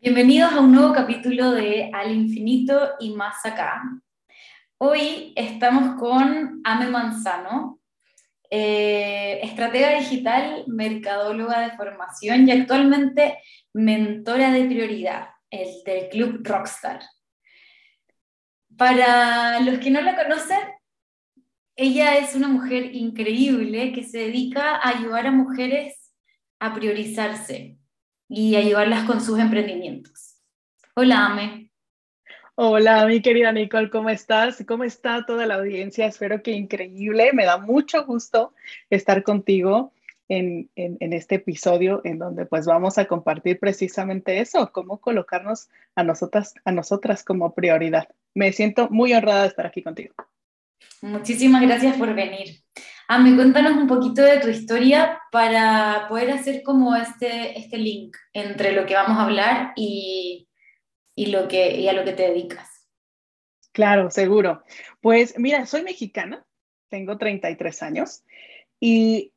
Bienvenidos a un nuevo capítulo de Al infinito y más acá. Hoy estamos con Ame Manzano, eh, estratega digital, mercadóloga de formación y actualmente mentora de prioridad, el del Club Rockstar. Para los que no la conocen, ella es una mujer increíble que se dedica a ayudar a mujeres a priorizarse, y ayudarlas con sus emprendimientos. Hola, Ame. Hola, mi querida Nicole, ¿cómo estás? ¿Cómo está toda la audiencia? Espero que increíble. Me da mucho gusto estar contigo en, en, este episodio en donde pues vamos a compartir precisamente eso, cómo colocarnos a nosotras, a nosotras como prioridad. Me siento muy honrada de estar aquí contigo. Muchísimas gracias por venir. Ame, cuéntanos un poquito de tu historia para poder hacer como este, este link entre lo que vamos a hablar y, y, lo que, y a lo que te dedicas. Claro, seguro. Pues mira, soy mexicana, tengo 33 años y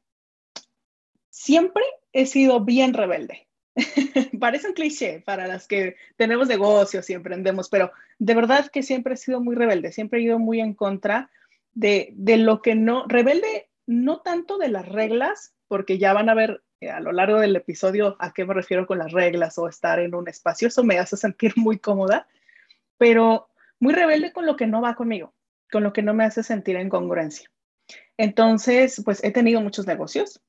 siempre he sido bien rebelde. Parece un cliché para las que tenemos negocios y emprendemos, pero de verdad que siempre he sido muy rebelde, siempre he ido muy en contra de, lo que no, rebelde no tanto de las reglas, porque ya van a ver eh, a lo largo del episodio a qué me refiero con las reglas o estar en un espacio, eso me hace sentir muy cómoda, pero muy rebelde con lo que no va conmigo, con lo que no me hace sentir en congruencia. Entonces, pues he tenido muchos negocios,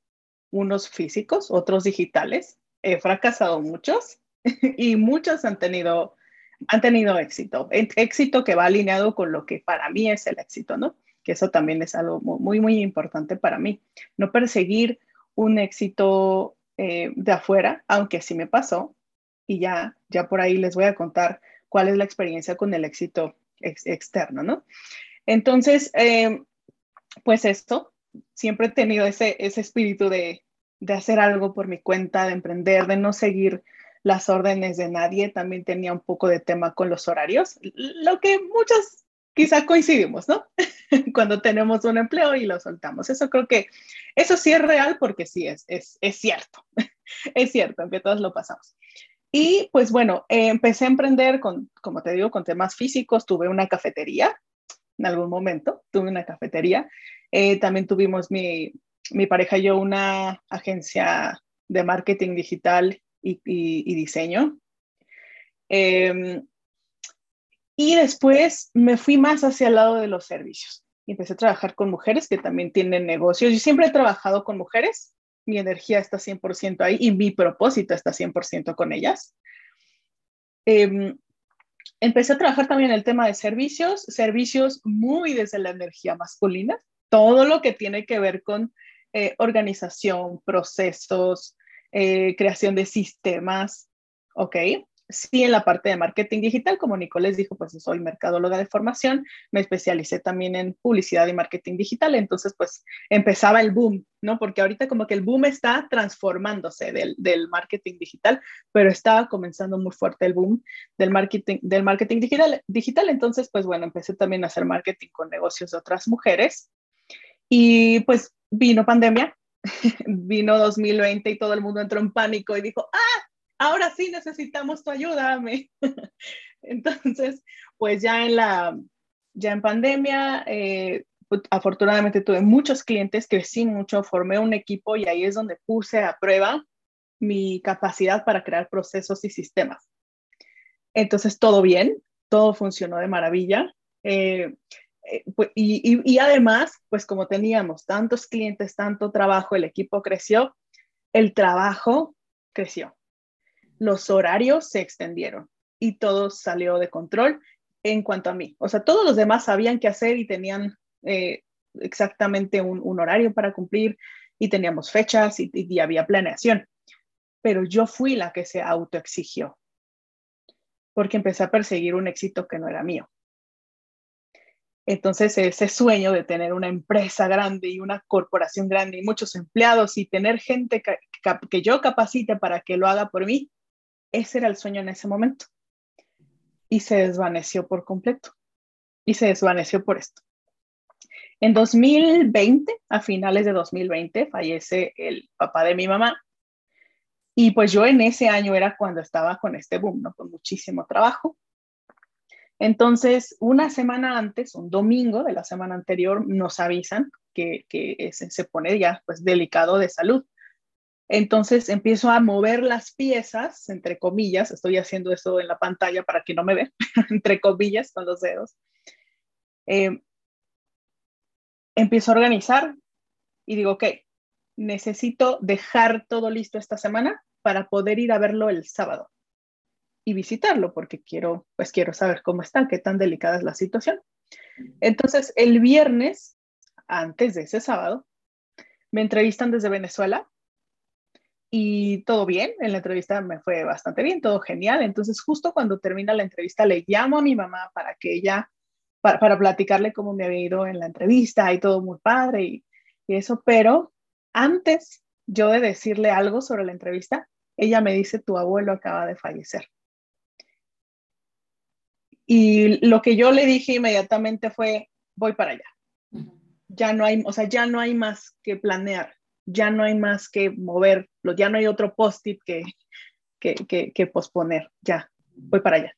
unos físicos, otros digitales, he fracasado muchos y muchos han tenido, han tenido éxito, éxito que va alineado con lo que para mí es el éxito, ¿no? Que eso también es algo muy, muy importante para mí. No perseguir un éxito eh, de afuera, aunque sí me pasó, y ya, ya por ahí les voy a contar cuál es la experiencia con el éxito externo, ¿no? Entonces, eh, pues esto, siempre he tenido ese, ese espíritu de, de hacer algo por mi cuenta, de emprender, de no seguir las órdenes de nadie. También tenía un poco de tema con los horarios, lo que muchas quizá coincidimos, ¿no? Cuando tenemos un empleo y lo soltamos. Eso creo que, eso sí es real porque sí es, es, es cierto, es cierto, aunque todos lo pasamos. Y pues bueno, empecé a emprender con, como te digo, con temas físicos, tuve una cafetería en algún momento, tuve una cafetería. Eh, también tuvimos mi, mi pareja y yo una agencia de marketing digital y, y, diseño. Eh, y después me fui más hacia el lado de los servicios. Y empecé a trabajar con mujeres que también tienen negocios. Yo siempre he trabajado con mujeres. Mi energía está 100% ahí y mi propósito está 100% con ellas. Em, empecé a trabajar también en el tema de servicios, servicios muy desde la energía masculina, todo lo que tiene que ver con eh, organización, procesos, eh, creación de sistemas, ¿ok? Sí en la parte de marketing digital, como Nicolás dijo, pues soy mercadóloga de formación, me especialicé también en publicidad y marketing digital, entonces pues empezaba el boom, ¿no? Porque ahorita como que el boom está transformándose del, del marketing digital, pero estaba comenzando muy fuerte el boom del marketing, del marketing digital, digital, entonces pues bueno, empecé también a hacer marketing con negocios de otras mujeres y pues vino pandemia, vino 2020 y todo el mundo entró en pánico y dijo, ah, ahora sí necesitamos tu ayuda, Entonces, pues ya en la, ya en pandemia, eh, pues, afortunadamente tuve muchos clientes, crecí mucho, formé un equipo y ahí es donde puse a prueba mi capacidad para crear procesos y sistemas. Entonces, todo bien, todo funcionó de maravilla. Eh, eh, pues, y, además, pues como teníamos tantos clientes, tanto trabajo, el equipo creció, el trabajo creció los horarios se extendieron y todo salió de control en cuanto a mí. O sea, todos los demás sabían qué hacer y tenían eh, exactamente un, horario para cumplir y teníamos fechas y, y había planeación. Pero yo fui la que se autoexigió porque empecé a perseguir un éxito que no era mío. Entonces, ese sueño de tener una empresa grande y una corporación grande y muchos empleados y tener gente que, que, yo capacite para que lo haga por mí, ese era el sueño en ese momento. Y se desvaneció por completo. Y se desvaneció por esto. En 2020, a finales de 2020, fallece el papá de mi mamá. Y pues yo en ese año era cuando estaba con este boom, ¿no? Con muchísimo trabajo. Entonces, una semana antes, un domingo de la semana anterior, nos avisan que, que se, se, pone ya pues delicado de salud. Entonces empiezo a mover las piezas, entre comillas, estoy haciendo esto en la pantalla para que no me vean, entre comillas con los dedos. Eh, empiezo a organizar y digo, ok, necesito dejar todo listo esta semana para poder ir a verlo el sábado y visitarlo porque quiero, pues quiero saber cómo está, qué tan delicada es la situación. Entonces, el viernes, antes de ese sábado, me entrevistan desde Venezuela y todo bien, en la entrevista me fue bastante bien, todo genial. Entonces, justo cuando termina la entrevista, le llamo a mi mamá para que ella, para, para platicarle cómo me había ido en la entrevista y todo muy padre y, y eso, pero antes yo de decirle algo sobre la entrevista, ella me dice, tu abuelo acaba de fallecer. Y lo que yo le dije inmediatamente fue, voy para allá. Ya no hay, o sea, ya no hay más que planear, ya no hay más que mover, ya no hay otro post-it que, que, que, posponer, ya, voy para allá.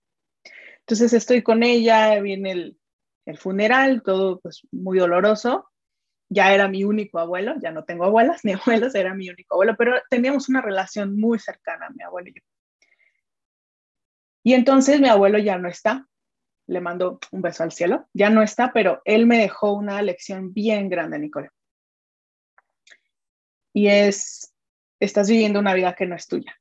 Entonces estoy con ella, viene el, el funeral, todo pues muy doloroso, ya era mi único abuelo, ya no tengo abuelas ni abuelos, era mi único abuelo, pero teníamos una relación muy cercana, mi abuelo y yo. Y entonces mi abuelo ya no está, le mando un beso al cielo, ya no está, pero él me dejó una lección bien grande, Nicole. Y es, estás viviendo una vida que no es tuya.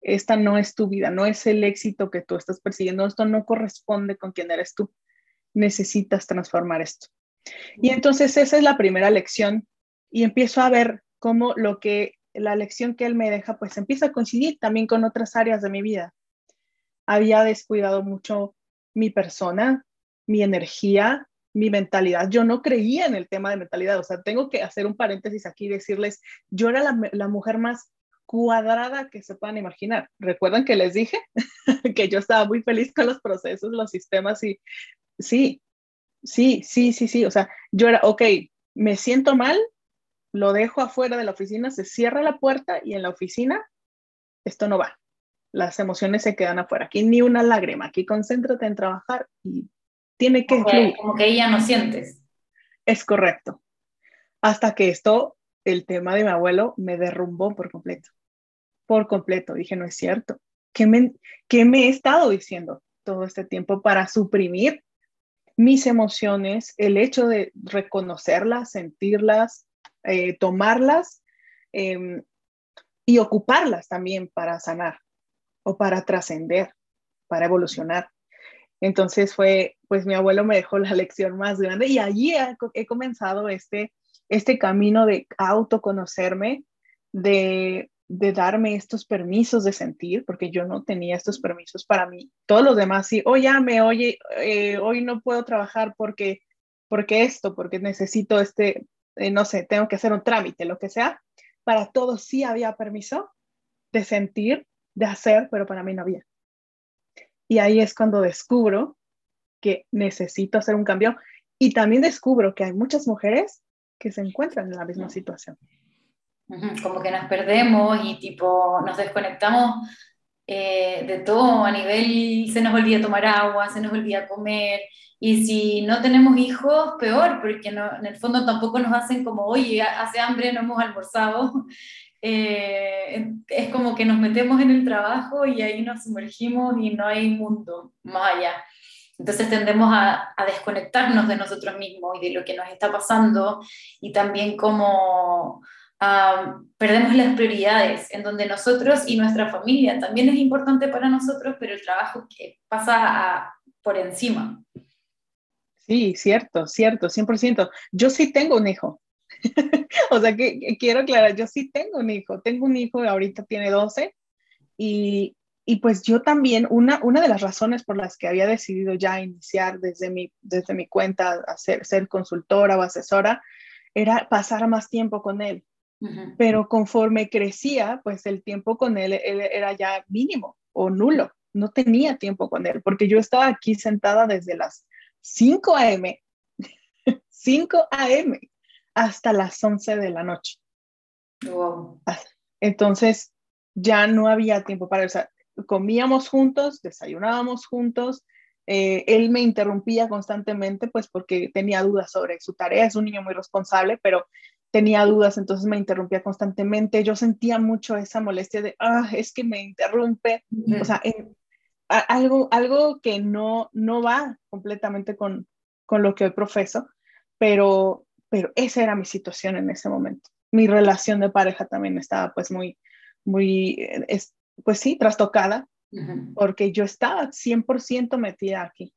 Esta no es tu vida, no es el éxito que tú estás persiguiendo, esto no corresponde con quién eres tú. Necesitas transformar esto. Y entonces esa es la primera lección y empiezo a ver cómo lo que la lección que él me deja pues empieza a coincidir también con otras áreas de mi vida. Había descuidado mucho mi persona, mi energía, mi mentalidad. Yo no creía en el tema de mentalidad, o sea, tengo que hacer un paréntesis aquí y decirles, yo era la, la mujer más cuadrada que se puedan imaginar. ¿Recuerdan que les dije que yo estaba muy feliz con los procesos, los sistemas y sí, Sí, sí, sí, sí. O sea, yo era, ok, me siento mal, lo dejo afuera de la oficina, se cierra la puerta y en la oficina esto no va. Las emociones se quedan afuera. Aquí ni una lágrima. Aquí concéntrate en trabajar y tiene que okay, Como que ella no sientes. Es correcto. Hasta que esto, el tema de mi abuelo, me derrumbó por completo. Por completo. Dije, no es cierto. ¿Qué me, qué me he estado diciendo todo este tiempo para suprimir mis emociones, el hecho de reconocerlas, sentirlas, eh, tomarlas em, y ocuparlas también para sanar o para trascender, para evolucionar. Entonces fue, pues mi abuelo me dejó la lección más grande y allí he, comenzado este, este camino de autoconocerme, de de darme estos permisos de sentir, porque yo no tenía estos permisos para mí. Todos los demás sí, oh, me oye, eh, hoy no puedo trabajar porque, porque esto, porque necesito este, eh, no sé, tengo que hacer un trámite, lo que sea. Para todos sí había permiso de sentir, de hacer, pero para mí no había. Y ahí es cuando descubro que necesito hacer un cambio y también descubro que hay muchas mujeres que se encuentran en la misma situación. Como que nos perdemos y tipo nos desconectamos eh, de todo a nivel, se nos olvida tomar agua, se nos olvida comer. Y si no tenemos hijos, peor, porque no, en el fondo tampoco nos hacen como, oye, hace hambre, no hemos almorzado. Eh, es como que nos metemos en el trabajo y ahí nos sumergimos y no hay mundo más allá. Entonces tendemos a, desconectarnos de nosotros mismos y de lo que nos está pasando y también como perdemos las prioridades, en donde nosotros y nuestra familia también es importante para nosotros, pero el trabajo que pasa por encima. Sí, cierto, cierto, 100%. Yo sí tengo un hijo. o sea que, que, quiero aclarar, yo sí tengo un hijo. Tengo un hijo, ahorita tiene 12 y, y pues yo también, una, una de las razones por las que había decidido ya iniciar desde mi, desde mi cuenta, hacer, ser consultora o asesora, era pasar más tiempo con él. Pero conforme crecía, pues el tiempo con él, era ya mínimo o nulo. No tenía tiempo con él, porque yo estaba aquí sentada desde las 5 a.m., 5 a.m. hasta las 11 de la noche. Entonces, ya no había tiempo para, o sea, comíamos juntos, desayunábamos juntos, eh, él me interrumpía constantemente, pues porque tenía dudas sobre su tarea, es un niño muy responsable, pero tenía dudas, entonces me interrumpía constantemente. Yo sentía mucho esa molestia de, ah, es que me interrumpe, o sea, algo, algo que no, no va completamente con, con lo que hoy profeso, pero, pero esa era mi situación en ese momento. Mi relación de pareja también estaba pues muy, muy, es, pues sí, trastocada, porque yo estaba 100% metida aquí,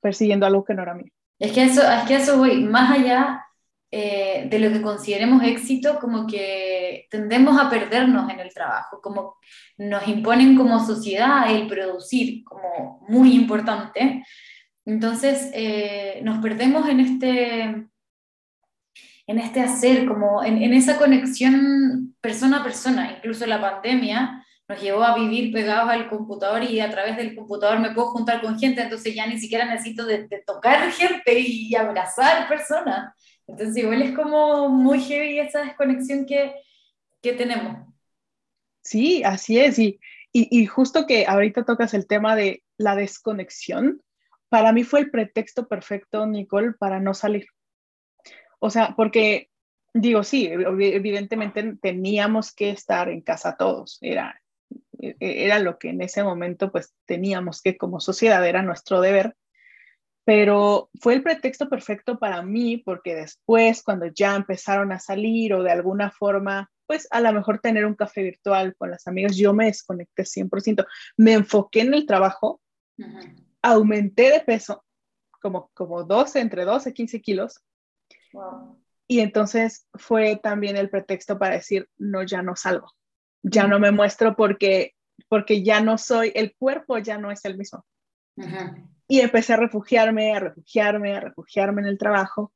persiguiendo algo que no era mío. Es que eso, es que eso voy, más allá eh, de lo que consideremos éxito, como que tendemos a perdernos en el trabajo, como nos imponen como sociedad el producir como muy importante. Entonces eh, nos perdemos en este, en este hacer, como en, esa conexión persona a persona. Incluso la pandemia nos llevó a vivir pegados al computador y a través del computador me puedo juntar con gente, entonces ya ni siquiera necesito de tocar gente y abrazar personas. Entonces igual es como muy heavy esa desconexión que, que tenemos. Sí, así es. Y, y, y, justo que ahorita tocas el tema de la desconexión, para mí fue el pretexto perfecto, Nicole, para no salir. O sea, porque digo, sí, evidentemente teníamos que estar en casa todos, era, era lo que en ese momento pues teníamos que como sociedad, era nuestro deber, pero fue el pretexto perfecto para mí porque después cuando ya empezaron a salir o de alguna forma, pues a lo mejor tener un café virtual con las amigas, yo me desconecté 100%, me enfoqué en el trabajo, aumenté de peso como, como 12, entre 12 y 15 kilos. Y entonces fue también el pretexto para decir, no, ya no salgo, ya no me muestro porque, porque ya no soy, el cuerpo ya no es el mismo. Y empecé a refugiarme, a refugiarme, a refugiarme en el trabajo.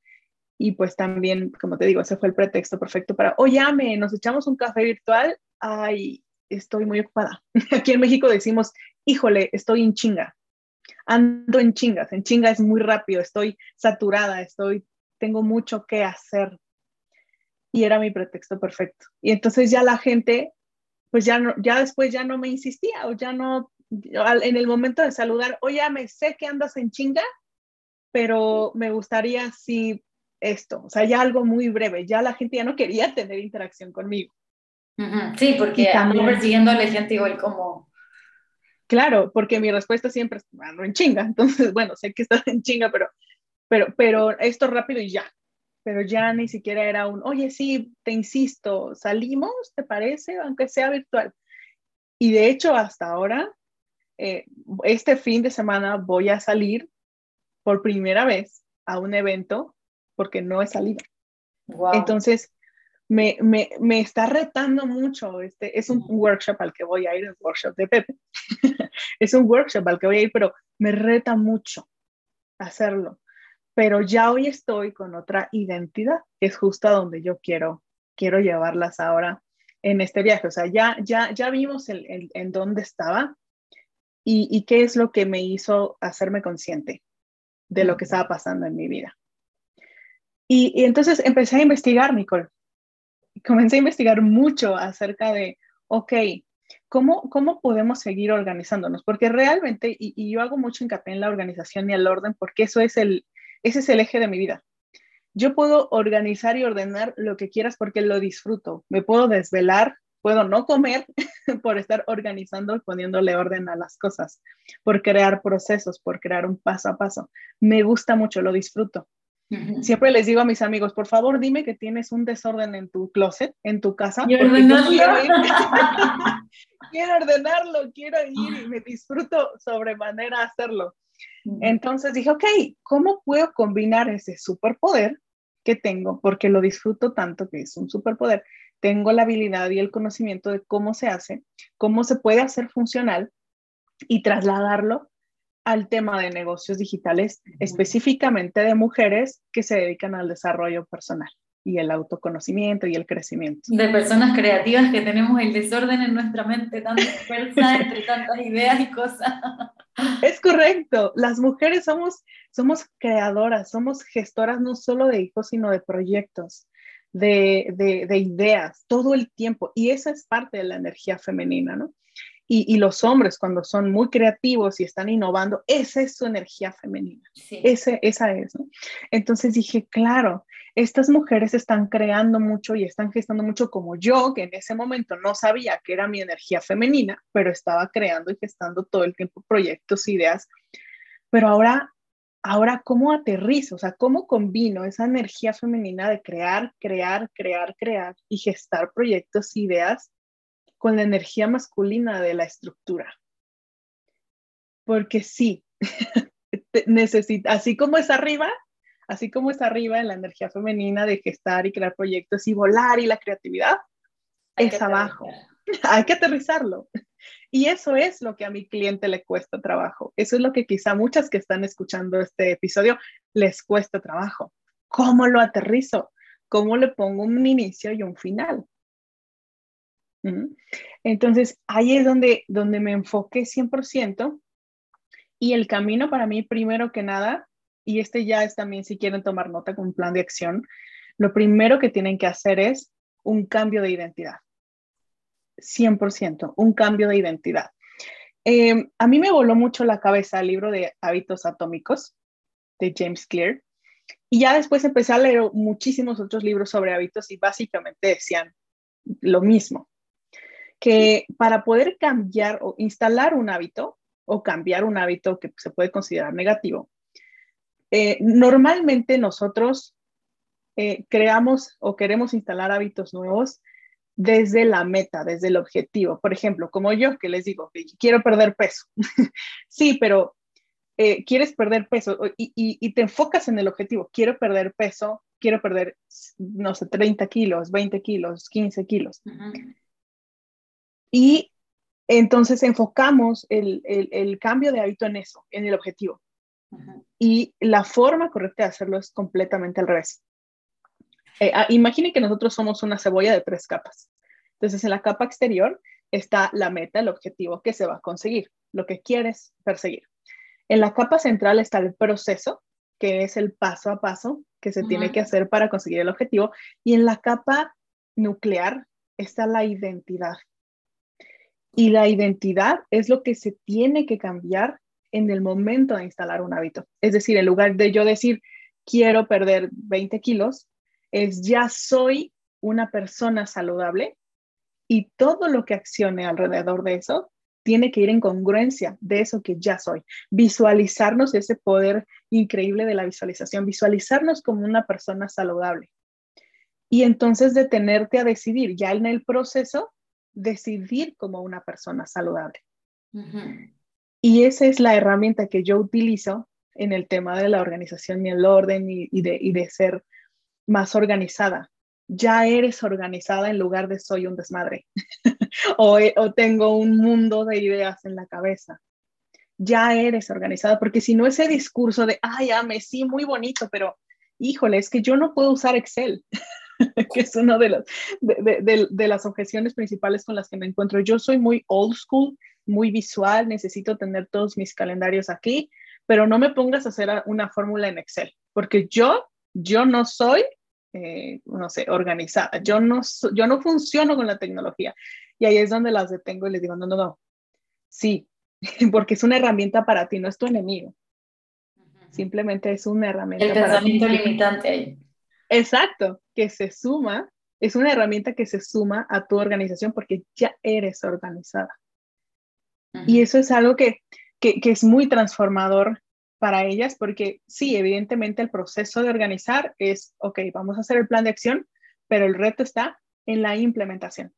Y pues también, como te digo, ese fue el pretexto perfecto para, oh, llame, nos echamos un café virtual. Ay, estoy muy ocupada. Aquí en México decimos, híjole, estoy en chinga. Ando en chingas, en chinga es muy rápido, estoy saturada, estoy, tengo mucho que hacer. Y era mi pretexto perfecto. Y entonces ya la gente, pues ya, no, ya después ya no me insistía o ya no en el momento de saludar, oye, me sé que andas en chinga, pero me gustaría si esto, o sea, ya algo muy breve, ya la gente ya no quería tener interacción conmigo. Sí, porque ando persiguiendo a la gente igual como... Claro, porque mi respuesta siempre es, ando en chinga, entonces, bueno, sé que estás en chinga, pero, pero, pero esto rápido y ya, pero ya ni siquiera era un, oye, sí, te insisto, salimos, ¿te parece? Aunque sea virtual. Y de hecho, hasta ahora, eh, este fin de semana voy a salir por primera vez a un evento porque no he salido. Entonces, me, me, me, está retando mucho. Este, es un workshop al que voy a ir, el workshop de Pepe. es un workshop al que voy a ir, pero me reta mucho hacerlo. Pero ya hoy estoy con otra identidad, que es justo a donde yo quiero, quiero llevarlas ahora en este viaje. O sea, ya, ya, ya vimos el, en dónde estaba, y, qué es lo que me hizo hacerme consciente de lo que estaba pasando en mi vida. Y, entonces empecé a investigar, Nicole. Comencé a investigar mucho acerca de, ok, ¿cómo, cómo podemos seguir organizándonos? Porque realmente, y, yo hago mucho hincapié en la organización y el orden, porque eso es el, ese es el eje de mi vida. Yo puedo organizar y ordenar lo que quieras porque lo disfruto. Me puedo desvelar puedo no comer por estar organizando y poniéndole orden a las cosas, por crear procesos, por crear un paso a paso. Me gusta mucho, lo disfruto. Siempre les digo a mis amigos, por favor, dime que tienes un desorden en tu closet, en tu casa. Quiero ordenarlo. quiero ordenarlo, quiero ir y me disfruto sobremanera hacerlo. Entonces dije, ok, ¿cómo puedo combinar ese superpoder que tengo? Porque lo disfruto tanto que es un superpoder tengo la habilidad y el conocimiento de cómo se hace, cómo se puede hacer funcional y trasladarlo al tema de negocios digitales, específicamente de mujeres que se dedican al desarrollo personal y el autoconocimiento y el crecimiento. De personas creativas que tenemos el desorden en nuestra mente, tanta fuerza entre tantas ideas y cosas. Es correcto, las mujeres somos, somos creadoras, somos gestoras no solo de hijos, sino de proyectos de, de, ideas todo el tiempo. Y esa es parte de la energía femenina, ¿no? Y, y, los hombres cuando son muy creativos y están innovando, esa es su energía femenina. Ese, esa es, ¿no? Entonces dije, claro, estas mujeres están creando mucho y están gestando mucho como yo, que en ese momento no sabía que era mi energía femenina, pero estaba creando y gestando todo el tiempo proyectos, ideas. Pero ahora Ahora, ¿cómo aterrizo? O sea, ¿cómo combino esa energía femenina de crear, crear, crear, crear y gestar proyectos, ideas con la energía masculina de la estructura? Porque sí, necesita, así como es arriba, así como es arriba en la energía femenina de gestar y crear proyectos y volar y la creatividad, es abajo. Hay que aterrizarlo. Y eso es lo que a mi cliente le cuesta trabajo. Eso es lo que quizá muchas que están escuchando este episodio les cuesta trabajo. ¿Cómo lo aterrizo? ¿Cómo le pongo un inicio y un final? Entonces, ahí es donde, donde me enfoqué 100% y el camino para mí, primero que nada, y este ya es también si quieren tomar nota con un plan de acción, lo primero que tienen que hacer es un cambio de identidad. 100%, un cambio de identidad. Eh, a mí me voló mucho la cabeza el libro de hábitos atómicos de James Clear y ya después empecé a leer muchísimos otros libros sobre hábitos y básicamente decían lo mismo, que para poder cambiar o instalar un hábito o cambiar un hábito que se puede considerar negativo, eh, normalmente nosotros eh, creamos o queremos instalar hábitos nuevos desde la meta, desde el objetivo. Por ejemplo, como yo que les digo, quiero perder peso. sí, pero eh, quieres perder peso y, te enfocas en el objetivo. Quiero perder peso, quiero perder, no sé, 30 kilos, 20 kilos, 15 kilos. Y entonces enfocamos el, cambio de hábito en eso, en el objetivo. Y la forma correcta de hacerlo es completamente al revés. Eh, ah, imaginen que nosotros somos una cebolla de tres capas. Entonces, en la capa exterior está la meta, el objetivo que se va a conseguir, lo que quieres perseguir. En la capa central está el proceso, que es el paso a paso que se tiene que hacer para conseguir el objetivo. Y en la capa nuclear está la identidad. Y la identidad es lo que se tiene que cambiar en el momento de instalar un hábito. Es decir, en lugar de yo decir, quiero perder 20 kilos, es ya soy una persona saludable y todo lo que accione alrededor de eso tiene que ir en congruencia de eso que ya soy. Visualizarnos ese poder increíble de la visualización, visualizarnos como una persona saludable. Y entonces detenerte a decidir, ya en el proceso, decidir como una persona saludable. Y esa es la herramienta que yo utilizo en el tema de la organización y el orden y, de, y de ser más organizada. Ya eres organizada en lugar de soy un desmadre o, o tengo un mundo de ideas en la cabeza. Ya eres organizada, porque si no ese discurso de, ay, ame, sí, muy bonito, pero híjole, es que yo no puedo usar Excel, que es una de las, de, de, de, las objeciones principales con las que me encuentro. Yo soy muy old school, muy visual, necesito tener todos mis calendarios aquí, pero no me pongas a hacer una fórmula en Excel, porque yo, yo no soy eh, no sé, organizada. Yo no, yo no funciono con la tecnología. Y ahí es donde las detengo y les digo, no, no, no. Sí, porque es una herramienta para ti, no es tu enemigo. Simplemente es una herramienta. El pensamiento limitante ahí. Exacto, que se suma, es una herramienta que se suma a tu organización porque ya eres organizada. Y eso es algo que, que, que, es muy transformador para ellas, porque sí, evidentemente el proceso de organizar es, ok, vamos a hacer el plan de acción, pero el reto está en la implementación.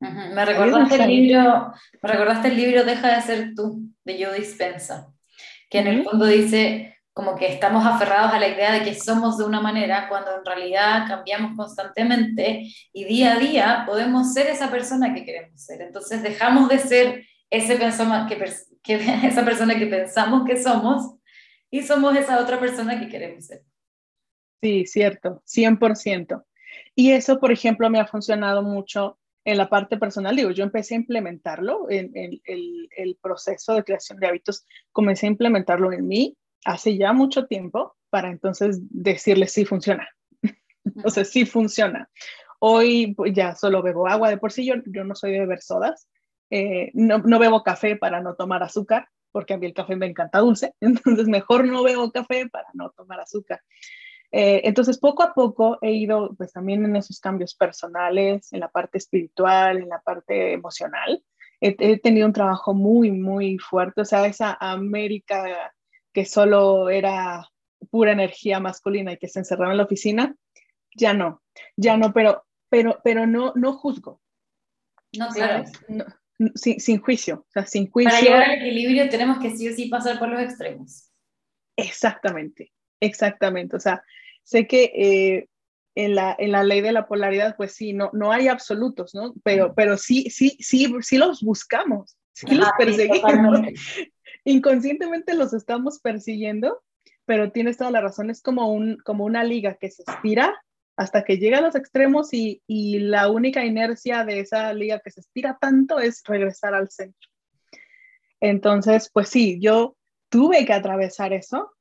Me recordaste el libro, me recordaste el libro Deja de ser tú, de Joe Dispensa, que en el fondo dice como que estamos aferrados a la idea de que somos de una manera cuando en realidad cambiamos constantemente y día a día podemos ser esa persona que queremos ser. Entonces dejamos de ser ese que, que esa persona que pensamos que somos y somos esa otra persona que queremos ser. Sí, cierto, 100%. Y eso, por ejemplo, me ha funcionado mucho en la parte personal. Digo, yo empecé a implementarlo, en, el, el proceso de creación de hábitos, comencé a implementarlo en mí hace ya mucho tiempo para entonces decirle si funciona. o sea, sí funciona. Hoy pues, ya solo bebo agua, de por sí yo, yo no soy de beber sodas, eh, no, no, bebo café para no tomar azúcar, porque a mí el café me encanta dulce, entonces mejor no bebo café para no tomar azúcar. Eh, entonces, poco a poco he ido, pues también en esos cambios personales, en la parte espiritual, en la parte emocional. He, he tenido un trabajo muy, muy fuerte, o sea, esa América que solo era pura energía masculina y que se encerraba en la oficina, ya no, ya no, pero, pero, pero no, no juzgo. No, claro. No, sin, sin, juicio, o sea, sin juicio. Para llegar al equilibrio tenemos que sí o sí pasar por los extremos. Exactamente, exactamente. O sea, sé que eh, en, la, en la ley de la polaridad, pues sí, no, no hay absolutos, ¿no? Pero, pero sí, sí, sí, sí los buscamos, sí los perseguimos. Inconscientemente los estamos persiguiendo, pero tienes toda la razón, es como, un, como una liga que se estira hasta que llega a los extremos y, y la única inercia de esa liga que se estira tanto es regresar al centro. Entonces, pues sí, yo tuve que atravesar eso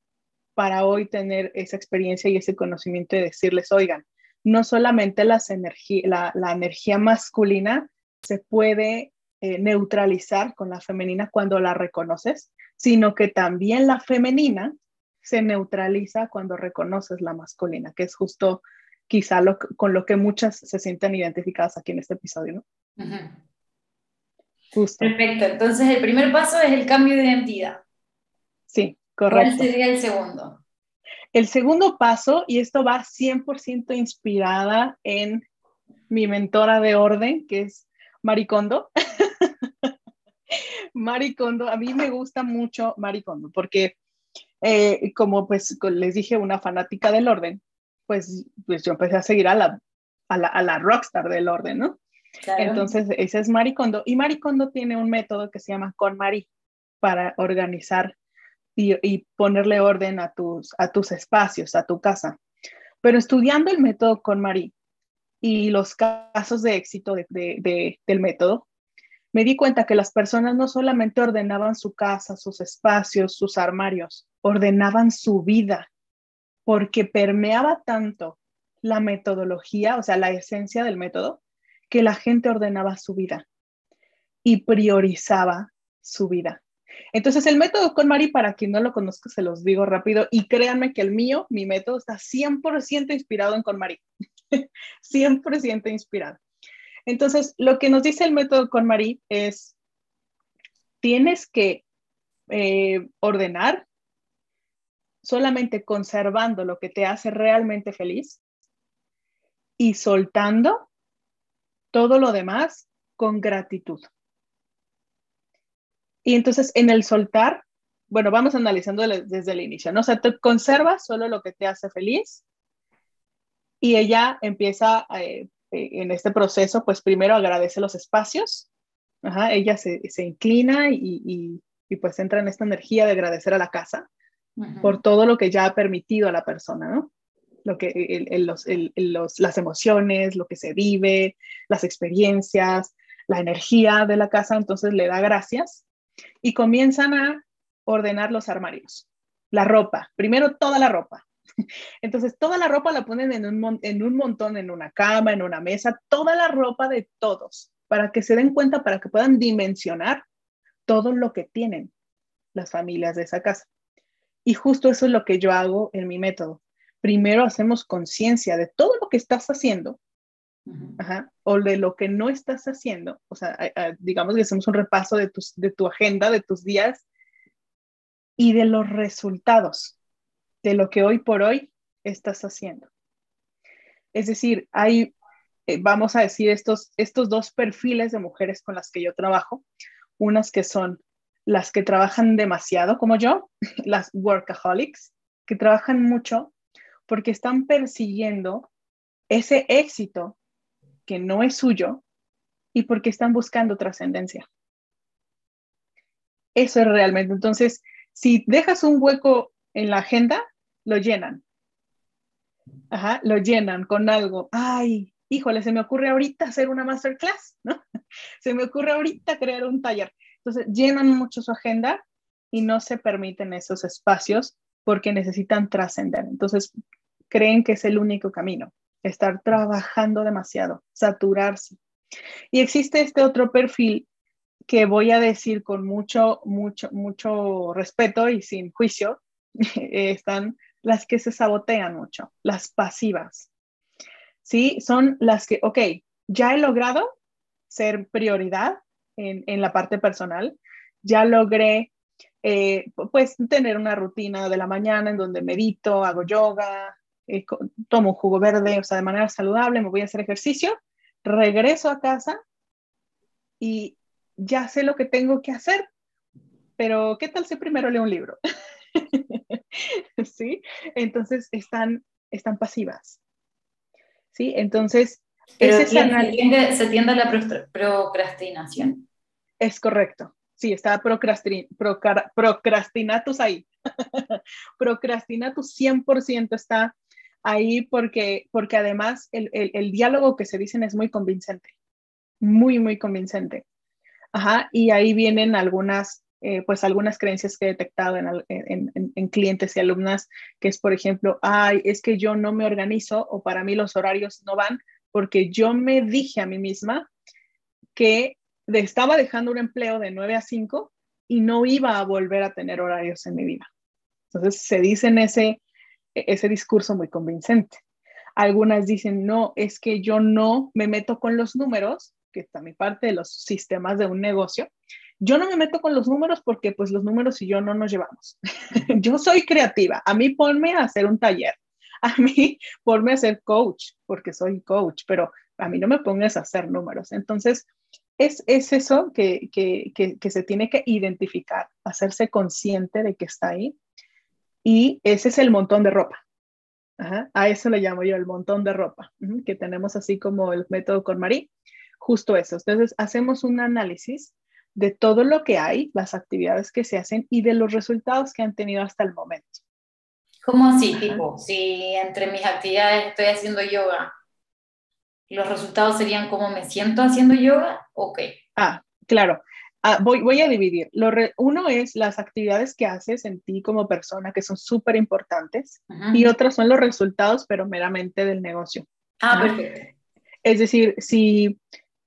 para hoy tener esa experiencia y ese conocimiento y decirles, oigan, no solamente las la, la, energía masculina se puede eh, neutralizar con la femenina cuando la reconoces, sino que también la femenina se neutraliza cuando reconoces la masculina, que es justo quizá lo, con lo que muchas se sienten identificadas aquí en este episodio, ¿no? Justo. Perfecto, entonces el primer paso es el cambio de identidad. Sí, correcto. ¿Cuál sería el segundo? El segundo paso, y esto va 100% inspirada en mi mentora de orden, que es Maricondo. Maricondo, a mí me gusta mucho Maricondo, porque eh, como pues les dije, una fanática del orden, pues, pues yo empecé a seguir a la, a la, a la rockstar del orden, ¿no? Entonces, ese es Maricondo. Y Maricondo tiene un método que se llama Con Mari para organizar y, y, ponerle orden a tus, a tus espacios, a tu casa. Pero estudiando el método Con Mari y los casos de éxito de, de, del método, me di cuenta que las personas no solamente ordenaban su casa, sus espacios, sus armarios, ordenaban su vida, porque permeaba tanto la metodología, o sea, la esencia del método, que la gente ordenaba su vida y priorizaba su vida. Entonces, el método con Mari, para quien no lo conozca, se los digo rápido y créanme que el mío, mi método, está 100% inspirado en con Mari. 100% inspirado. Entonces, lo que nos dice el método con Marí es, tienes que eh, ordenar solamente conservando lo que te hace realmente feliz y soltando todo lo demás con gratitud. Y entonces en el soltar, bueno, vamos analizando desde el inicio, ¿no? O sea, te conservas solo lo que te hace feliz y ella empieza eh, en este proceso, pues primero agradece los espacios, Ajá, ella se, se inclina y, y, pues entra en esta energía de agradecer a la casa por todo lo que ya ha permitido a la persona, ¿no? Lo que, el, los, los, las emociones, lo que se vive, las experiencias, la energía de la casa, entonces le da gracias y comienzan a ordenar los armarios, la ropa, primero toda la ropa, entonces, toda la ropa la ponen en un, en un montón, en una cama, en una mesa, toda la ropa de todos, para que se den cuenta, para que puedan dimensionar todo lo que tienen las familias de esa casa. Y justo eso es lo que yo hago en mi método. Primero hacemos conciencia de todo lo que estás haciendo o de lo que no estás haciendo. O sea, digamos que hacemos un repaso de, tus, de tu agenda, de tus días y de los resultados de lo que hoy por hoy estás haciendo. Es decir, hay, eh, vamos a decir, estos, estos dos perfiles de mujeres con las que yo trabajo, unas que son las que trabajan demasiado, como yo, las workaholics, que trabajan mucho porque están persiguiendo ese éxito que no es suyo y porque están buscando trascendencia. Eso es realmente. Entonces, si dejas un hueco en la agenda, lo llenan. Ajá, lo llenan con algo. Ay, híjole, se me ocurre ahorita hacer una masterclass, ¿no? Se me ocurre ahorita crear un taller. Entonces, llenan mucho su agenda y no se permiten esos espacios porque necesitan trascender. Entonces, creen que es el único camino. estar trabajando demasiado, saturarse. Y existe este otro perfil que voy a decir con mucho, mucho, mucho respeto y sin juicio, están las que se sabotean mucho, las pasivas. ¿Sí? Son las que, ok, ya he logrado ser prioridad en, en la parte personal, ya logré eh, pues tener una rutina de la mañana en donde medito, hago yoga, eh, tomo jugo verde, o sea, de manera saludable, me voy a hacer ejercicio, regreso a casa y ya sé lo que tengo que hacer, pero ¿qué tal si primero leo un libro? ¿Sí? Entonces están, están pasivas. ¿Sí? Entonces... Pero se, tiende, se tiende a la procrastinación. Es correcto. Sí, está procrastin procrastinatus ahí. procrastinatus 100% está ahí porque, porque además el, el, diálogo que se dicen es muy convincente, muy, muy convincente. Ajá, y ahí vienen algunas, eh, pues algunas creencias que he detectado en, en, en, clientes y alumnas, que es, por ejemplo, ay, es que yo no me organizo o para mí los horarios no van porque yo me dije a mí misma que estaba dejando un empleo de 9 a 5 y no iba a volver a tener horarios en mi vida. Entonces se dice en ese, ese discurso muy convincente. Algunas dicen, no, es que yo no me meto con los números, que es también parte de los sistemas de un negocio. Yo no me meto con los números porque pues los números y yo no nos llevamos. yo soy creativa. A mí ponme a hacer un taller. A mí ponme a ser coach porque soy coach, pero a mí no me pongas a hacer números. Entonces, es, eso que, se tiene que identificar, hacerse consciente de que está ahí. Y ese es el montón de ropa. A eso le llamo yo el montón de ropa, que tenemos así como el método con Marí. Justo eso. Entonces, hacemos un análisis de todo lo que hay, las actividades que se hacen y de los resultados que han tenido hasta el momento. ¿Cómo así, tipo? Si entre mis actividades estoy haciendo yoga, los resultados serían cómo me siento haciendo yoga o qué? Ah, claro. Ah, voy, voy, a dividir. Lo uno es las actividades que haces en ti como persona, que son súper importantes, y otras son los resultados, pero meramente del negocio. Ah, perfecto. Es decir, si,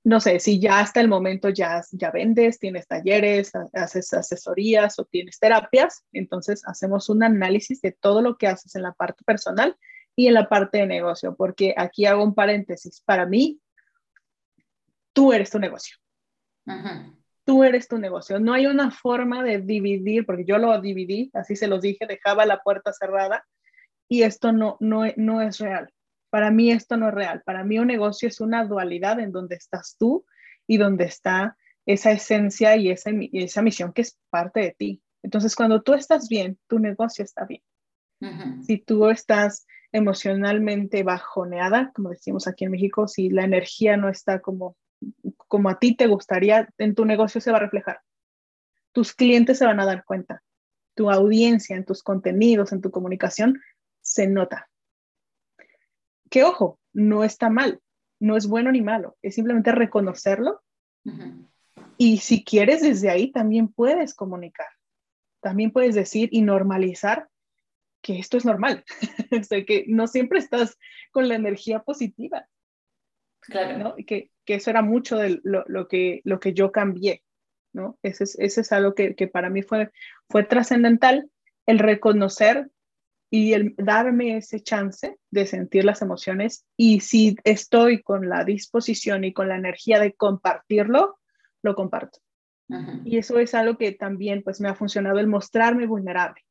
no sé, si ya hasta el momento ya, ya vendes, tienes talleres, haces asesorías o tienes terapias, entonces hacemos un análisis de todo lo que haces en la parte personal y en la parte de negocio, porque aquí hago un paréntesis. Para mí, tú eres tu negocio. Tú eres tu negocio. No hay una forma de dividir, porque yo lo dividí, así se los dije, dejaba la puerta cerrada y esto no, no, no es real. Para mí esto no es real. Para mí un negocio es una dualidad en donde estás tú y donde está esa esencia y esa, esa misión que es parte de ti. Entonces, cuando tú estás bien, tu negocio está bien. Si tú estás emocionalmente bajoneada, como decimos aquí en México, si la energía no está como, como a ti te gustaría, en tu negocio se va a reflejar. Tus clientes se van a dar cuenta. Tu audiencia, en tus contenidos, en tu comunicación, se nota. Que ojo, no está mal, no es bueno ni malo, es simplemente reconocerlo. Y si quieres desde ahí, también puedes comunicar. También puedes decir y normalizar que esto es normal, o sea, que no siempre estás con la energía positiva. Claro. ¿no? Que, que eso era mucho de lo, lo, que, lo que yo cambié, ¿no? Ese es, ese es algo que, que, para mí fue, fue trascendental, el reconocer y el darme ese chance de sentir las emociones y si estoy con la disposición y con la energía de compartirlo, lo comparto. Y eso es algo que también pues me ha funcionado el mostrarme vulnerable.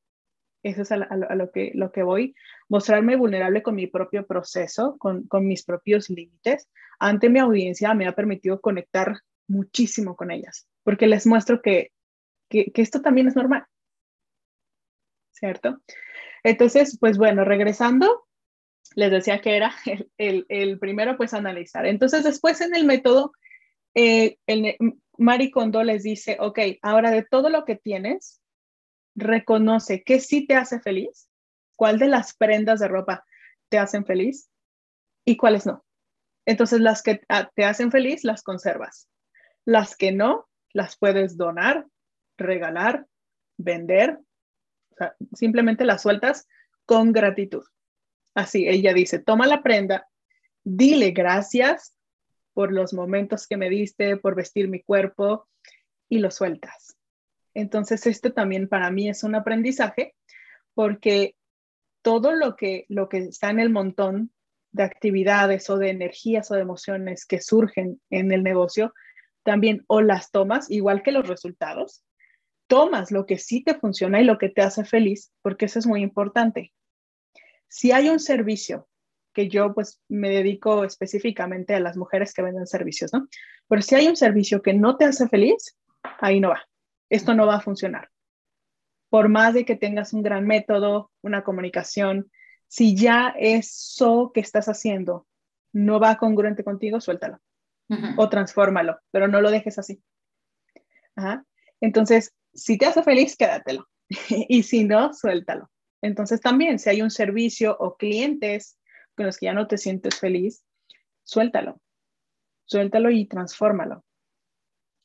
Eso es a, lo, que, lo que voy. Mostrarme vulnerable con mi propio proceso, con, con mis propios límites. Ante mi audiencia me ha permitido conectar muchísimo con ellas, porque les muestro que, que, que esto también es normal. ¿Cierto? Entonces, pues bueno, regresando, les decía que era el, el, el primero, pues analizar. Entonces, después en el método, eh, el, Mari Kondo les dice, ok, ahora de todo lo que tienes, reconoce qué sí te hace feliz, cuál de las prendas de ropa te hacen feliz y cuáles no. Entonces, las que ah, te hacen feliz, las conservas. Las que no, las puedes donar, regalar, vender. Simplemente las sueltas con gratitud. Así, ella dice, toma la prenda dile gracias por los momentos que me diste, por vestir mi cuerpo y lo sueltas. Entonces, esto también para mí es un aprendizaje porque todo lo que, lo que está en el montón de actividades o de energías o de emociones que surgen en el negocio, también o las tomas, igual que los resultados, tomas lo que sí te funciona y lo que te hace feliz, porque eso es muy importante. Si hay un servicio que yo pues me dedico específicamente a las mujeres que venden servicios, ¿no? Pero si hay un servicio que no te hace feliz, ahí no va. Esto no va a funcionar. Por más de que tengas un gran método, una comunicación, si ya eso que estás haciendo no va congruente contigo, suéltalo o transfórmalo, pero no lo dejes así. Entonces, si te hace feliz, quédatelo. y si no, suéltalo. Entonces, también, si hay un servicio o clientes con los que ya no te sientes feliz, suéltalo. Suéltalo y transfórmalo.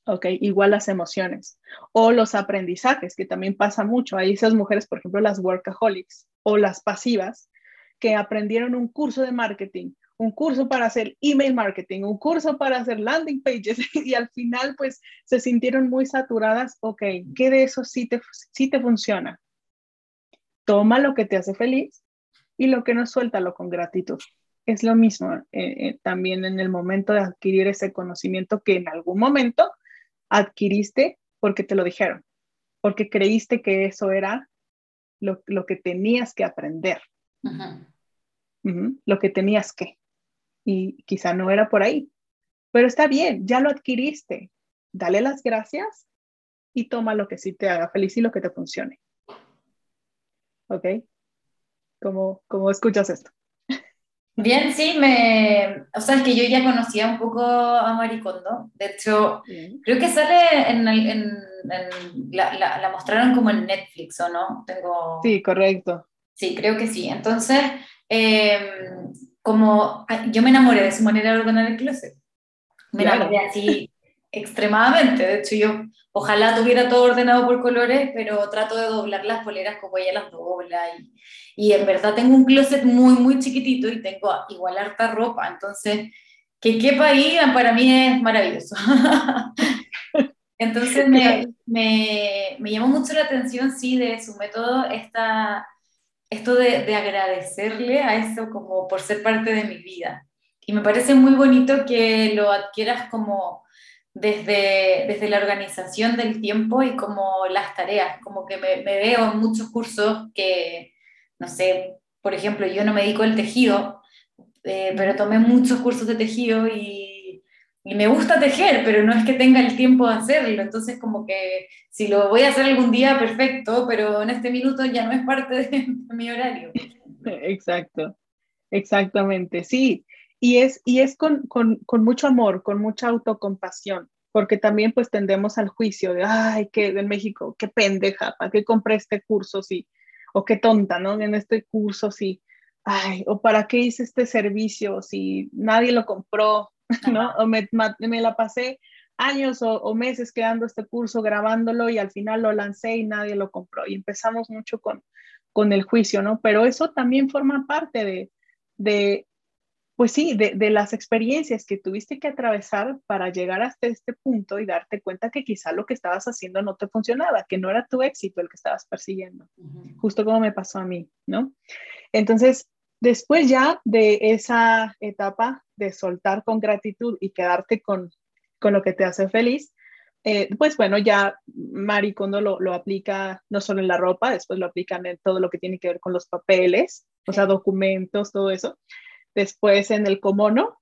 ¿ok? Igual las emociones o los aprendizajes, que también pasa mucho. Hay esas mujeres, por ejemplo, las workaholics o las pasivas, que aprendieron un curso de marketing, un curso para hacer email marketing, un curso para hacer landing pages y al final pues se sintieron muy saturadas, ok, ¿qué de eso sí te, sí te funciona? Toma lo que te hace feliz y lo que no suéltalo con gratitud. Es lo mismo eh, eh, también en el momento de adquirir ese conocimiento que en algún momento adquiriste porque te lo dijeron, porque creíste que eso era lo, lo que tenías que aprender lo que tenías que. Y quizá no era por ahí, pero está bien, ya lo adquiriste. Dale las gracias y toma lo que sí te haga feliz y lo que te funcione. ¿Ok? ¿Cómo, cómo escuchas esto? Bien, sí, me, o sea, es que yo ya conocía un poco a Maricondo. De hecho, creo que sale en, en, la, la, la, mostraron como en Netflix, ¿o no? Tengo... Sí, correcto. Sí, creo que sí. Entonces, em, como yo me enamoré de su manera de ordenar el closet. Me enamoré así extremadamente. De hecho, yo ojalá tuviera todo ordenado por colores, pero trato de doblar las poleras como ella las dobla. Y, y en verdad tengo un closet muy, muy chiquitito y tengo igual harta ropa. Entonces, que quepa ahí para mí es maravilloso. Entonces me, me, me, llamó mucho la atención, sí, de su método, esta esto de, de, agradecerle a eso como por ser parte de mi vida. Y me parece muy bonito que lo adquieras como desde, desde la organización del tiempo y como las tareas, como que me, veo en muchos cursos que, no sé, por ejemplo, yo no me dedico al tejido, eh, pero tomé muchos cursos de tejido y y me gusta tejer, pero no es que tenga el tiempo de hacerlo, entonces como que si lo voy a hacer algún día, perfecto, pero en este minuto ya no es parte de, mi horario. Exacto, exactamente, sí, y es, y es con, con, con, mucho amor, con mucha autocompasión, porque también pues tendemos al juicio de, ay, que de México, qué pendeja, ¿para qué compré este curso? Sí, o qué tonta, ¿no? En este curso, sí, ay, o para qué hice este servicio si nadie lo compró, ¿no? O me, me, la pasé años o, meses creando este curso, grabándolo y al final lo lancé y nadie lo compró. Y empezamos mucho con, con el juicio, ¿no? Pero eso también forma parte de, de pues sí, de, de, las experiencias que tuviste que atravesar para llegar hasta este punto y darte cuenta que quizá lo que estabas haciendo no te funcionaba, que no era tu éxito el que estabas persiguiendo, justo como me pasó a mí, ¿no? Entonces, después ya de esa etapa de soltar con gratitud y quedarte con, con lo que te hace feliz, eh, pues bueno, ya Mari cuando lo, lo, aplica no solo en la ropa, después lo aplican en todo lo que tiene que ver con los papeles, o sea, documentos, todo eso. Después en el comono,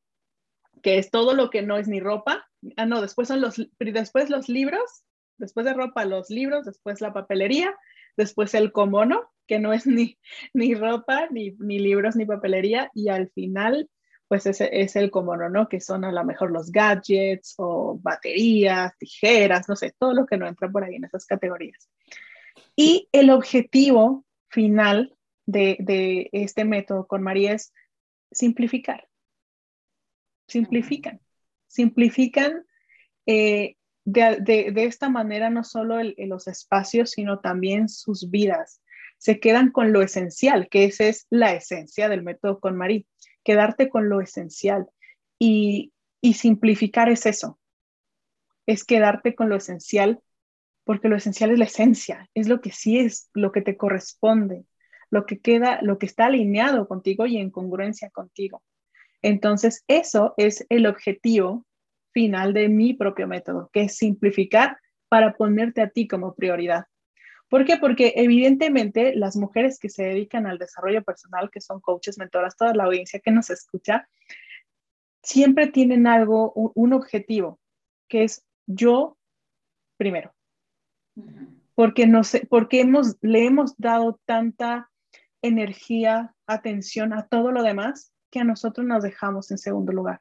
que es todo lo que no es ni ropa. Ah, no, después son los, después los libros, después de ropa los libros, después la papelería, después el comono, que no es ni, ni ropa, ni, ni libros, ni papelería, y al final pues ese es el comono, ¿no? Que son a lo mejor los gadgets o baterías, tijeras, no sé, todo lo que no entra por ahí en esas categorías. Y el objetivo final de, de este método con María es simplificar. Simplifican. Simplifican eh, de, de, esta manera no solo el, los espacios, sino también sus vidas. Se quedan con lo esencial, que esa es la esencia del método con María quedarte con lo esencial. Y, y simplificar es eso, es quedarte con lo esencial, porque lo esencial es la esencia, es lo que sí es, lo que te corresponde, lo que queda, lo que está alineado contigo y en congruencia contigo. Entonces, eso es el objetivo final de mi propio método, que es simplificar para ponerte a ti como prioridad. ¿Por qué? Porque evidentemente las mujeres que se dedican al desarrollo personal, que son coaches, mentoras, toda la audiencia que nos escucha, siempre tienen algo, un, objetivo, que es yo primero. Porque, no sé, porque hemos, le hemos dado tanta energía, atención a todo lo demás que a nosotros nos dejamos en segundo lugar.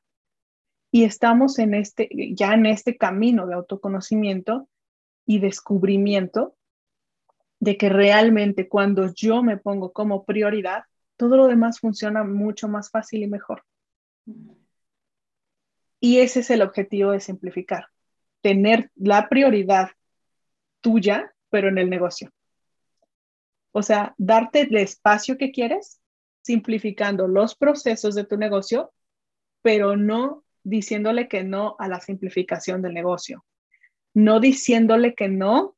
Y estamos en este, ya en este camino de autoconocimiento y descubrimiento de que realmente cuando yo me pongo como prioridad, todo lo demás funciona mucho más fácil y mejor. Y ese es el objetivo de simplificar, tener la prioridad tuya, pero en el negocio. O sea, darte el espacio que quieres, simplificando los procesos de tu negocio, pero no diciéndole que no a la simplificación del negocio. No diciéndole que no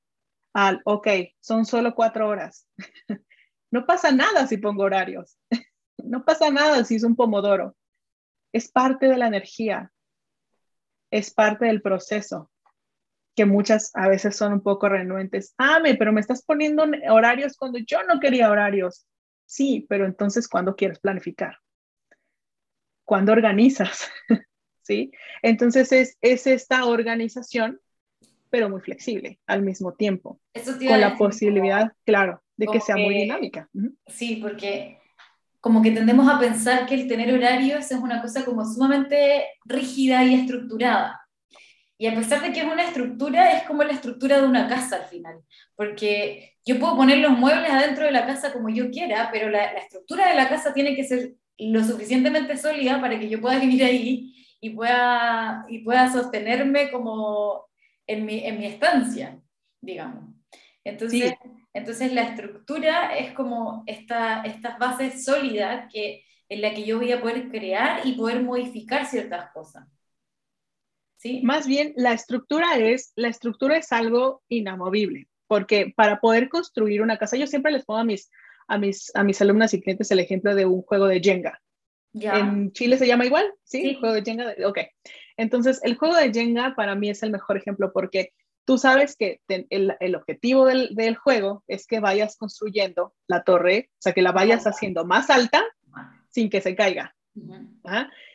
al, ok, son solo cuatro horas. no pasa nada si pongo horarios. no pasa nada si es un pomodoro. Es parte de la energía. Es parte del proceso que muchas a veces son un poco renuentes. Ame, pero me estás poniendo horarios cuando yo no quería horarios. Sí, pero entonces, ¿cuándo quieres planificar? ¿Cuándo organizas? ¿Sí? Entonces es, es esta organización, pero muy flexible al mismo tiempo. con la posibilidad, claro, de que sea muy dinámica. Sí, porque como que tendemos a pensar que el tener horarios es una cosa como sumamente rígida y estructurada. Y a pesar de que es una estructura, es como la estructura de una casa al final, porque yo puedo poner los muebles adentro de la casa como yo quiera, pero la, estructura de la casa tiene que ser lo suficientemente sólida para que yo pueda vivir ahí y pueda, y pueda sostenerme como en mi, en mi estancia, digamos. Entonces, entonces la estructura es como esta, estas bases sólidas que, en la que yo voy a poder crear y poder modificar ciertas cosas. Más bien, la estructura es, la estructura es algo inamovible, porque para poder construir una casa, yo siempre les pongo a mis, a mis, a mis alumnas y clientes el ejemplo de un juego de Jenga. En Chile se llama igual, ¿sí? El juego de Jenga. Ok. Entonces, el juego de Jenga para mí es el mejor ejemplo porque tú sabes que el, el, objetivo del, del, juego es que vayas construyendo la torre, o sea, que la vayas haciendo más alta sin que se caiga.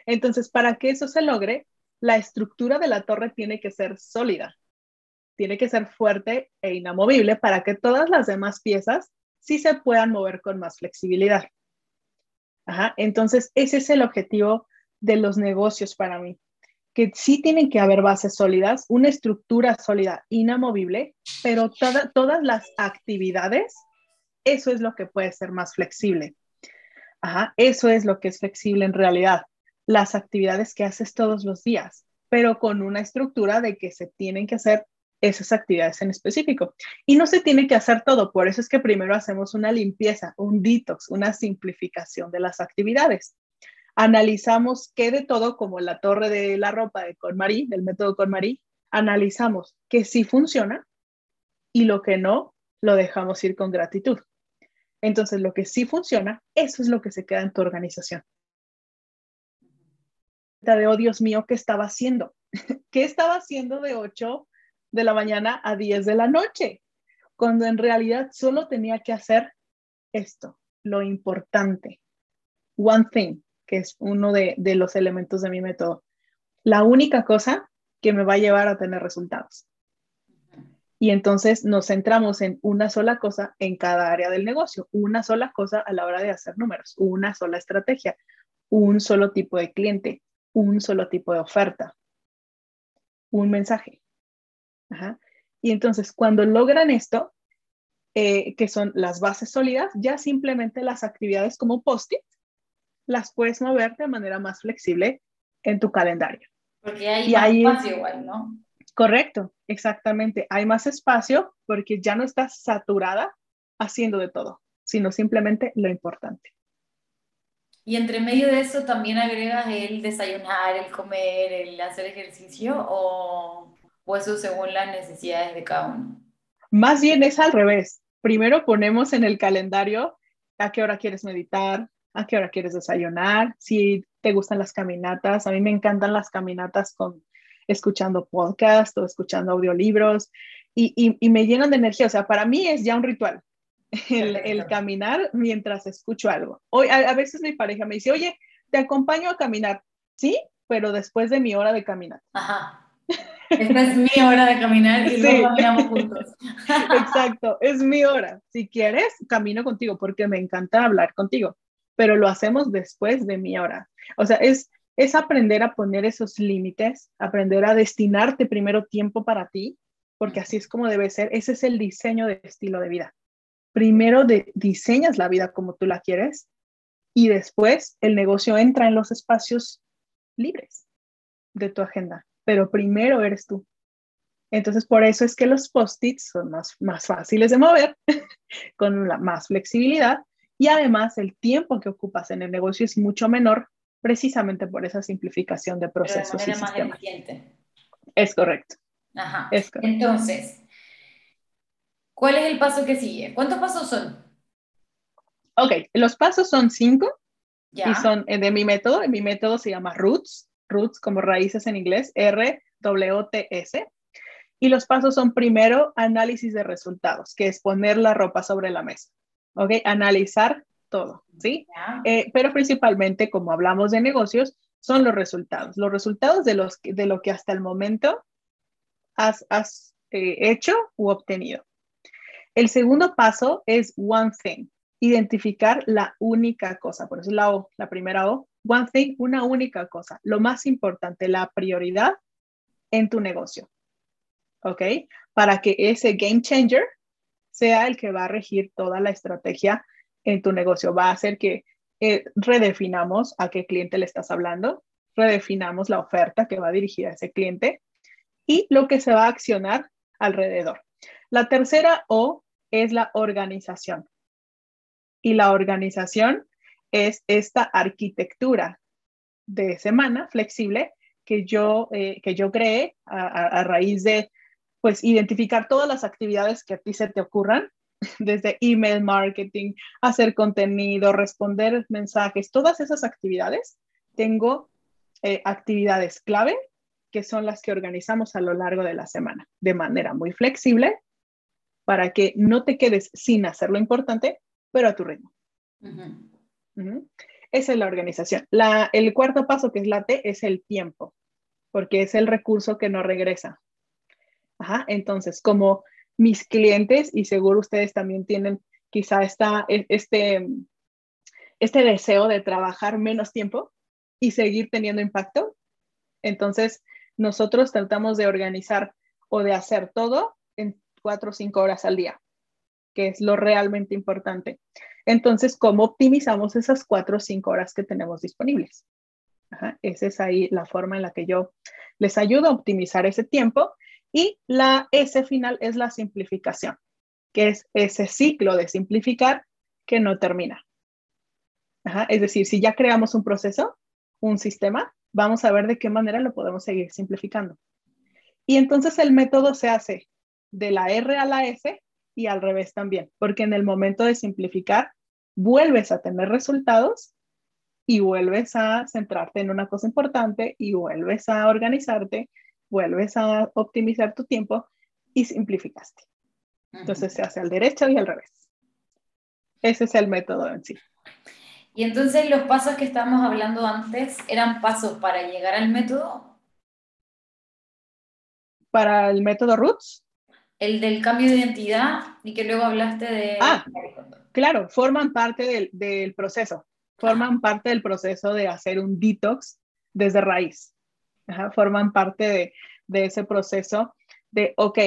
Entonces, para que eso se logre, la estructura de la torre tiene que ser sólida, tiene que ser fuerte e inamovible para que todas las demás piezas sí se puedan mover con más flexibilidad. Entonces, ese es el objetivo de los negocios para mí, que sí tienen que haber bases sólidas, una estructura sólida, inamovible, pero todas las actividades, eso es lo que puede ser más flexible. eso es lo que es flexible en realidad las actividades que haces todos los días, pero con una estructura de que se tienen que hacer esas actividades en específico. Y no se tiene que hacer todo, por eso es que primero hacemos una limpieza, un detox, una simplificación de las actividades. Analizamos qué de todo, como la torre de la ropa de KonMari, del método KonMari, analizamos que sí funciona y lo que no, lo dejamos ir con gratitud. Entonces, lo que sí funciona, eso es lo que se queda en tu organización de, oh Dios mío, ¿qué estaba haciendo? ¿Qué estaba haciendo de 8 de la mañana a 10 de la noche? Cuando en realidad solo tenía que hacer esto, lo importante. One thing, que es uno de, los elementos de mi método. La única cosa que me va a llevar a tener resultados. Y entonces nos centramos en una sola cosa en cada área del negocio, una sola cosa a la hora de hacer números, una sola estrategia, un solo tipo de cliente, un solo tipo de oferta, un mensaje. Y entonces, cuando logran esto, eh, que son las bases sólidas, ya simplemente las actividades como post-it las puedes mover de manera más flexible en tu calendario. Porque hay más espacio igual, ¿no? Correcto, exactamente. Hay más espacio porque ya no estás saturada haciendo de todo, sino simplemente lo importante. ¿Y entre medio de eso también agregas el desayunar, el comer, el hacer ejercicio o, o eso según las necesidades de cada uno? Más bien es al revés. Primero ponemos en el calendario a qué hora quieres meditar, a qué hora quieres desayunar, si te gustan las caminatas. A mí me encantan las caminatas con escuchando podcast o escuchando audiolibros y, y, me llenan de energía. O sea, para mí es ya un ritual el, el caminar mientras escucho algo. Hoy, a, veces mi pareja me dice, oye, te acompaño a caminar. Sí, pero después de mi hora de caminar. Ajá. Esta es mi hora de caminar y luego caminamos juntos. Exacto, es mi hora. Si quieres, camino contigo porque me encanta hablar contigo, pero lo hacemos después de mi hora. O sea, es, es aprender a poner esos límites, aprender a destinarte primero tiempo para ti, porque así es como debe ser. Ese es el diseño de estilo de vida. Primero de, diseñas la vida como tú la quieres y después el negocio entra en los espacios libres de tu agenda pero primero eres tú. Entonces, por eso es que los post-its son más, más fáciles de mover, con la, más flexibilidad y además el tiempo que ocupas en el negocio es mucho menor, precisamente por esa simplificación de procesos de y más Eficiente. Es correcto. Ajá. Es correcto. Entonces, ¿cuál es el paso que sigue? ¿Cuántos pasos son? Ok, los pasos son cinco y son eh, de mi método. Mi método se llama Roots roots como raíces en inglés, R, W, T, S. Y los pasos son primero análisis de resultados, que es poner la ropa sobre la mesa. ¿Ok? Analizar todo, ¿sí? Eh, pero principalmente, como hablamos de negocios, son los resultados. Los resultados de, los, de lo que hasta el momento has, has eh, hecho u obtenido. El segundo paso es one thing, identificar la única cosa. Por eso la O, la primera O, one thing, una única cosa, lo más importante, la prioridad en tu negocio. ¿Ok? Para que ese game changer sea el que va a regir toda la estrategia en tu negocio. Va a hacer que eh, redefinamos a qué cliente le estás hablando, redefinamos la oferta que va dirigida a ese cliente y lo que se va a accionar alrededor. La tercera O es la organización. Y la organización es esta arquitectura de semana flexible que yo, eh, que yo creé a, raíz de pues identificar todas las actividades que a ti se te ocurran, desde email marketing, hacer contenido, responder mensajes, todas esas actividades. Tengo eh, actividades clave que son las que organizamos a lo largo de la semana de manera muy flexible para que no te quedes sin hacer lo importante, pero a tu ritmo. Esa es la organización. el cuarto paso, que es la T, es el tiempo, porque es el recurso que no regresa. entonces, como mis clientes, y seguro ustedes también tienen quizá esta, e, este, este deseo de trabajar menos tiempo y seguir teniendo impacto, entonces nosotros tratamos de organizar o de hacer todo en cuatro o cinco horas al día, que es lo realmente importante. Entonces, ¿cómo optimizamos esas cuatro o cinco horas que tenemos disponibles? esa es ahí la forma en la que yo les ayudo a optimizar ese tiempo. Y la S final es la simplificación, que es ese ciclo de simplificar que no termina. es decir, si ya creamos un proceso, un sistema, vamos a ver de qué manera lo podemos seguir simplificando. Y entonces el método se hace de la R a la S y al revés también, porque en el momento de simplificar vuelves a tener resultados y vuelves a centrarte en una cosa importante y vuelves a organizarte, vuelves a optimizar tu tiempo y simplificaste. Entonces se hace al derecho y al revés. Ese es el método en sí. Y entonces los pasos que estábamos hablando antes eran pasos para llegar al método. Para el método Roots. El del cambio de identidad y que luego hablaste de... Ah, claro, forman parte del, proceso, forman parte del proceso de hacer un detox desde raíz. forman parte de, ese proceso de, ok,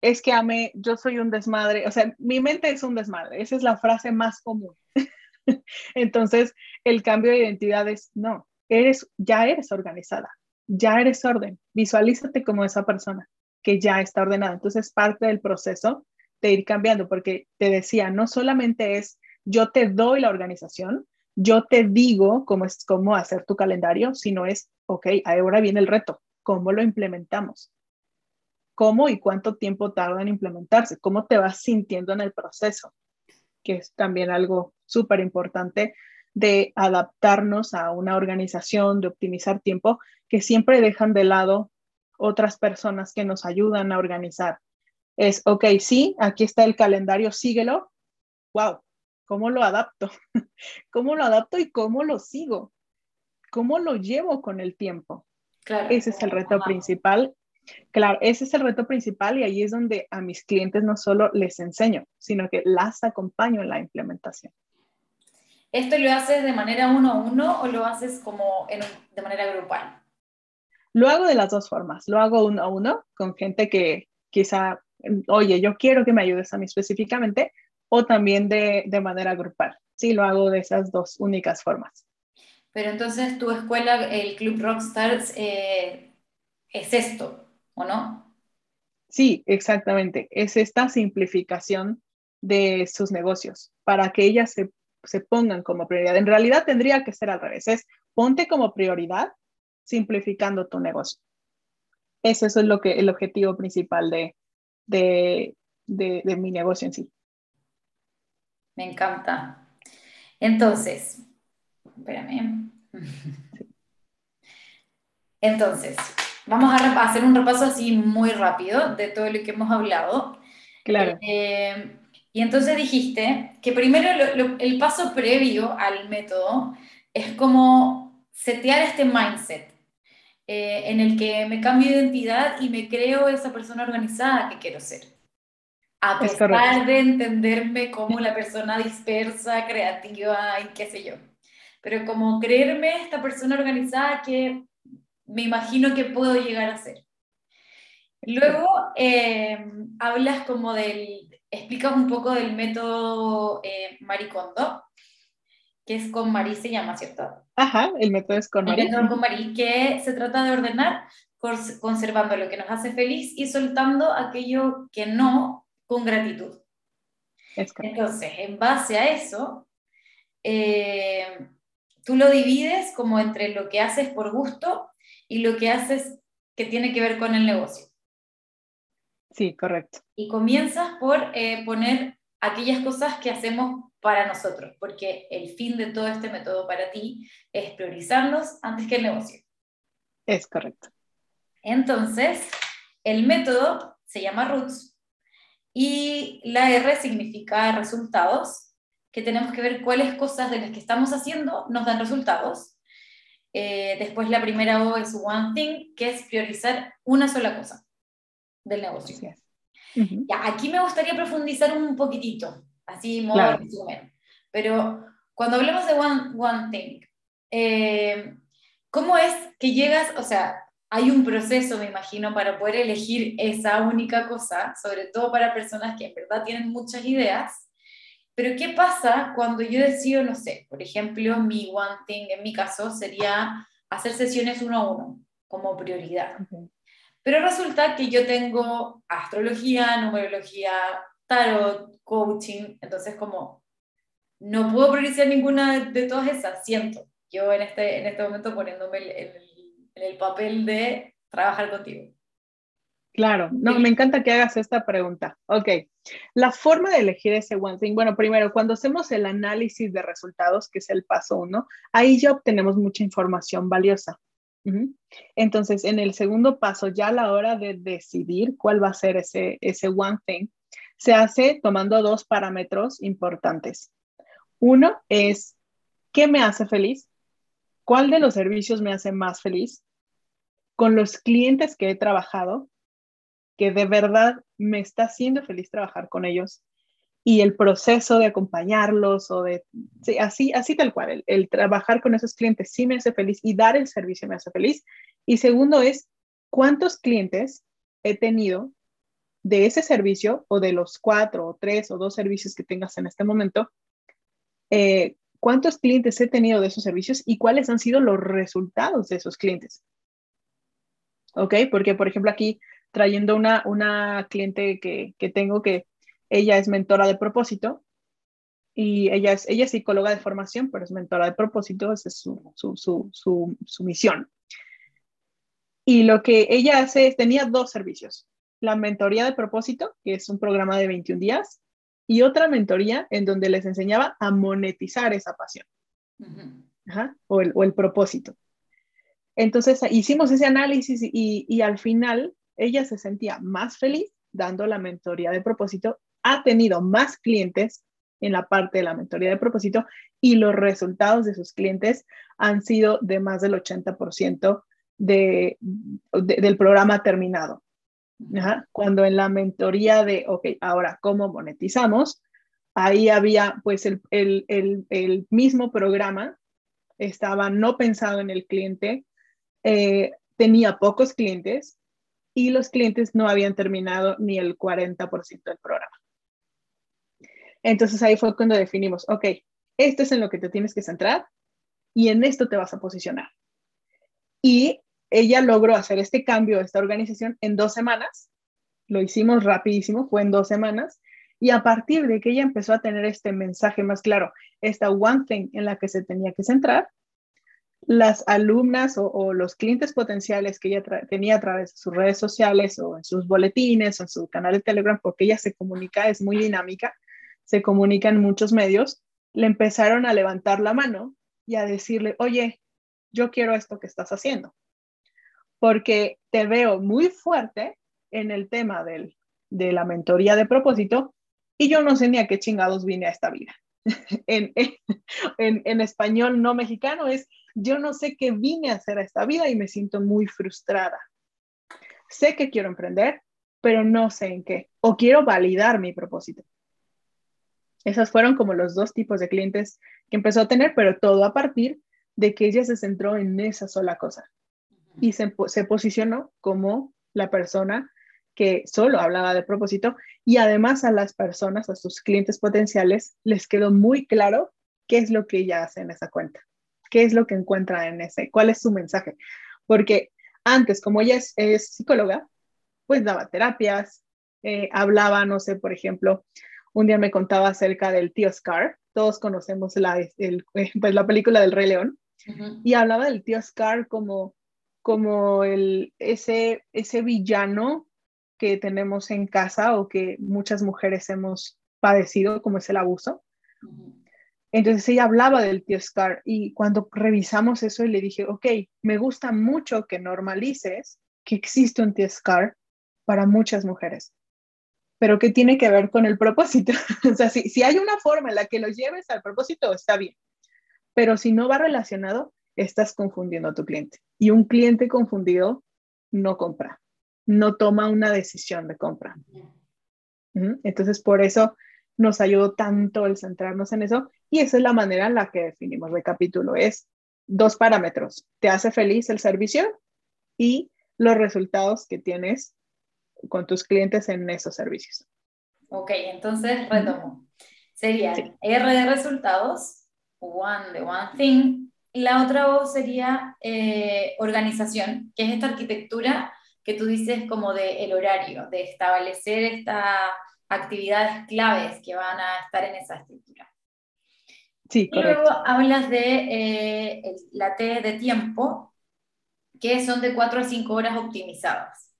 es que ame, yo soy un desmadre, o sea, mi mente es un desmadre, esa es la frase más común. Entonces, el cambio de identidad es, no, eres, ya eres organizada, ya eres orden, visualízate como esa persona que ya está ordenada. Entonces, parte del proceso de ir cambiando, porque te decía, no solamente es yo te doy la organización, yo te digo cómo es cómo hacer tu calendario, sino es, ok, ahora viene el reto, ¿cómo lo implementamos? ¿Cómo y cuánto tiempo tarda en implementarse? ¿Cómo te vas sintiendo en el proceso? Que es también algo súper importante de adaptarnos a una organización, de optimizar tiempo, que siempre dejan de lado otras personas que nos ayudan a organizar. Es, ok, sí, aquí está el calendario, síguelo. Wow, ¿cómo lo adapto? ¿Cómo lo adapto y cómo lo sigo? ¿Cómo lo llevo con el tiempo? Claro, ese es el reto principal. Claro, ese es el reto principal y ahí es donde a mis clientes no solo les enseño, sino que las acompaño en la implementación. ¿Esto lo haces de manera uno a uno o lo haces como de manera grupal? Lo hago de las dos formas. Lo hago uno a uno con gente que quizá, oye, yo quiero que me ayudes a mí específicamente, o también de, de manera grupal. Sí, lo hago de esas dos únicas formas. Pero entonces tu escuela, el Club Rockstars, eh, es esto, ¿o no? Sí, exactamente. Es esta simplificación de sus negocios para que ellas se se pongan como prioridad. En realidad tendría que ser al revés, es ponte como prioridad simplificando tu negocio. Eso, es lo que, el objetivo principal de, de, de, mi negocio en sí. Me encanta. Entonces, espérame. Entonces, vamos a hacer un repaso así muy rápido de todo lo que hemos hablado. Claro. Eh, y entonces dijiste que primero el paso previo al método es como setear este mindset eh, en el que me cambio de identidad y me creo esa persona organizada que quiero ser. A pesar de entenderme como la persona dispersa, creativa y qué sé yo. Pero como creerme esta persona organizada que me imagino que puedo llegar a ser. Luego eh, hablas como del, explicas un poco del método eh, Maricondo, que es con Marí se llama, ¿cierto? Ajá, el método es con Marí. El método con Marí, que se trata de ordenar conservando lo que nos hace feliz y soltando aquello que no con gratitud. Entonces, en base a eso, eh, tú lo divides como entre lo que haces por gusto y lo que haces que tiene que ver con el negocio. Sí, correcto. Y comienzas por eh, poner aquellas cosas que hacemos para nosotros, porque el fin de todo este método para ti es priorizarlos antes que el negocio. Es correcto. Entonces, el método se llama Roots y la R significa resultados, que tenemos que ver cuáles cosas de las que estamos haciendo nos dan resultados. Eh, después la primera O es One Thing, que es priorizar una sola cosa del negocio. ya, aquí me gustaría profundizar un poquitito, así modo resumen. Pero cuando hablamos de One, one Thing, eh, ¿cómo es que llegas, o sea, hay un proceso, me imagino, para poder elegir esa única cosa, sobre todo para personas que en verdad tienen muchas ideas, pero ¿qué pasa cuando yo decido, no sé, por ejemplo, mi One Thing en mi caso sería hacer sesiones uno a uno como prioridad? Pero resulta que yo tengo astrología, numerología, tarot, coaching, entonces como no puedo priorizar ninguna de todas esas, siento, yo en este, en este momento poniéndome en el, en el papel de trabajar contigo. Claro, no, me encanta que hagas esta pregunta. Ok, la forma de elegir ese one thing, bueno, primero, cuando hacemos el análisis de resultados, que es el paso uno, ahí ya obtenemos mucha información valiosa. Entonces, en el segundo paso, ya a la hora de decidir cuál va a ser ese, ese one thing, se hace tomando dos parámetros importantes. Uno es, ¿qué me hace feliz? ¿Cuál de los servicios me hace más feliz? Con los clientes que he trabajado, que de verdad me está haciendo feliz trabajar con ellos, y el proceso de acompañarlos o de, así, así tal cual, el, trabajar con esos clientes sí me hace feliz y dar el servicio me hace feliz. Y segundo es, ¿cuántos clientes he tenido de ese servicio o de los cuatro o tres o dos servicios que tengas en este momento? Eh, ¿Cuántos clientes he tenido de esos servicios y cuáles han sido los resultados de esos clientes? ¿Ok? Porque, por ejemplo, aquí trayendo una, una cliente que, que tengo que ella es mentora de propósito y ella es, ella es psicóloga de formación, pero es mentora de propósito, esa es su, su, su, su, misión. Y lo que ella hace es, tenía dos servicios, la mentoría de propósito, que es un programa de 21 días, y otra mentoría en donde les enseñaba a monetizar esa pasión o, el, o, el, propósito. Entonces hicimos ese análisis y, y al final ella se sentía más feliz dando la mentoría de propósito, ha tenido más clientes en la parte de la mentoría de propósito y los resultados de sus clientes han sido de más del 80% de, del programa terminado. Cuando en la mentoría de, ok, ahora, ¿cómo monetizamos? Ahí había pues el, el, el, el mismo programa, estaba no pensado en el cliente, eh, tenía pocos clientes y los clientes no habían terminado ni el 40% del programa. Entonces ahí fue cuando definimos, ok, esto es en lo que te tienes que centrar y en esto te vas a posicionar. Y ella logró hacer este cambio, esta organización, en dos semanas. Lo hicimos rapidísimo, fue en dos semanas. Y a partir de que ella empezó a tener este mensaje más claro, esta one thing en la que se tenía que centrar, las alumnas o, los clientes potenciales que ella tenía a través de sus redes sociales o en sus boletines o en su canal de Telegram, porque ella se comunica, es muy dinámica, se comunica en muchos medios, le empezaron a levantar la mano y a decirle, oye, yo quiero esto que estás haciendo, porque te veo muy fuerte en el tema del, de la mentoría de propósito y yo no sé ni a qué chingados vine a esta vida. en, en, en, español no mexicano es, yo no sé qué vine a hacer a esta vida y me siento muy frustrada. Sé que quiero emprender, pero no sé en qué, o quiero validar mi propósito. Esos fueron como los dos tipos de clientes que empezó a tener, pero todo a partir de que ella se centró en esa sola cosa y se, se posicionó como la persona que solo hablaba de propósito y además a las personas, a sus clientes potenciales, les quedó muy claro qué es lo que ella hace en esa cuenta, qué es lo que encuentra en ese, cuál es su mensaje. Porque antes, como ella es, psicóloga, pues daba terapias, eh, hablaba, no sé, por ejemplo, un día me contaba acerca del tío Scar. Todos conocemos la, pues, la película del Rey León. Y hablaba del tío Scar como, como el, ese, ese villano que tenemos en casa o que muchas mujeres hemos padecido, como es el abuso. Entonces ella hablaba del tío Scar y cuando revisamos eso y le dije, ok, me gusta mucho que normalices que existe un tío Scar para muchas mujeres pero ¿qué tiene que ver con el propósito? o sea, si, si hay una forma en la que lo lleves al propósito, está bien, pero si no va relacionado, estás confundiendo a tu cliente. Y un cliente confundido no compra, no toma una decisión de compra. Entonces, por eso nos ayudó tanto el centrarnos en eso y esa es la manera en la que definimos recapítulo. Es dos parámetros. ¿Te hace feliz el servicio? Y los resultados que tienes con tus clientes en esos servicios. Ok, entonces retomo. Sería R de resultados, One de One Thing, la otra voz sería eh, organización, que es esta arquitectura que tú dices como de el horario, de establecer estas actividades claves que van a estar en esa estructura. Sí. Y luego hablas de eh, la T de tiempo, que son de 4 a 5 horas optimizadas.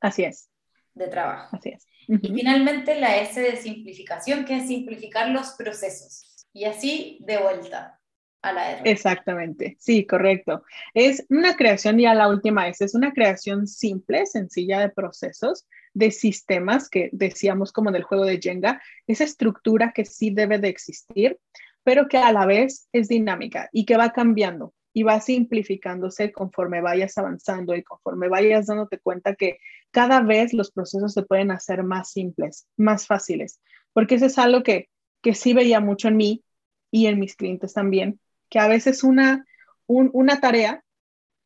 Así es. De trabajo. Así es. Y finalmente la S de simplificación, que es simplificar los procesos. Y así de vuelta a la R. Exactamente, sí, correcto. Es una creación, ya la última S, es una creación simple, sencilla de procesos, de sistemas que decíamos como del juego de Jenga, esa estructura que sí debe de existir, pero que a la vez es dinámica y que va cambiando y va simplificándose conforme vayas avanzando y conforme vayas dándote cuenta que cada vez los procesos se pueden hacer más simples, más fáciles, porque eso es algo que, que sí veía mucho en mí y en mis clientes también, que a veces una, una tarea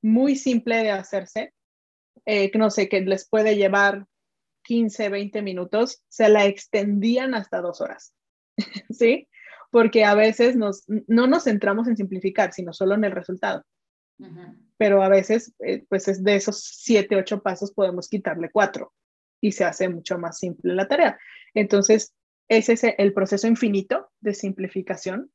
muy simple de hacerse, eh, que no sé, que les puede llevar 15, 20 minutos, se la extendían hasta dos horas, ¿sí? porque a veces nos, no nos centramos en simplificar, sino solo en el resultado. Pero a veces, eh, pues es de esos siete, ocho pasos podemos quitarle cuatro y se hace mucho más simple la tarea. Entonces, ese es el proceso infinito de simplificación.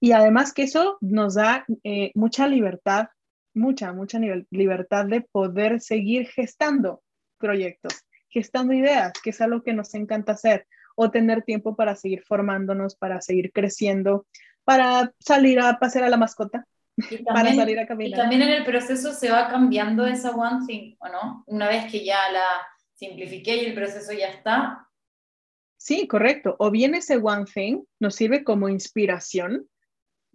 Y además que eso nos da eh, mucha libertad, mucha, mucha libertad de poder seguir gestando proyectos, gestando ideas, que es algo que nos encanta hacer, o tener tiempo para seguir formándonos, para seguir creciendo, para salir a pasear a la mascota, para salir a caminar. Y también en el proceso se va cambiando esa one thing, ¿o no? Una vez que ya la simplifiqué y el proceso ya está. Sí, correcto. O bien ese one thing nos sirve como inspiración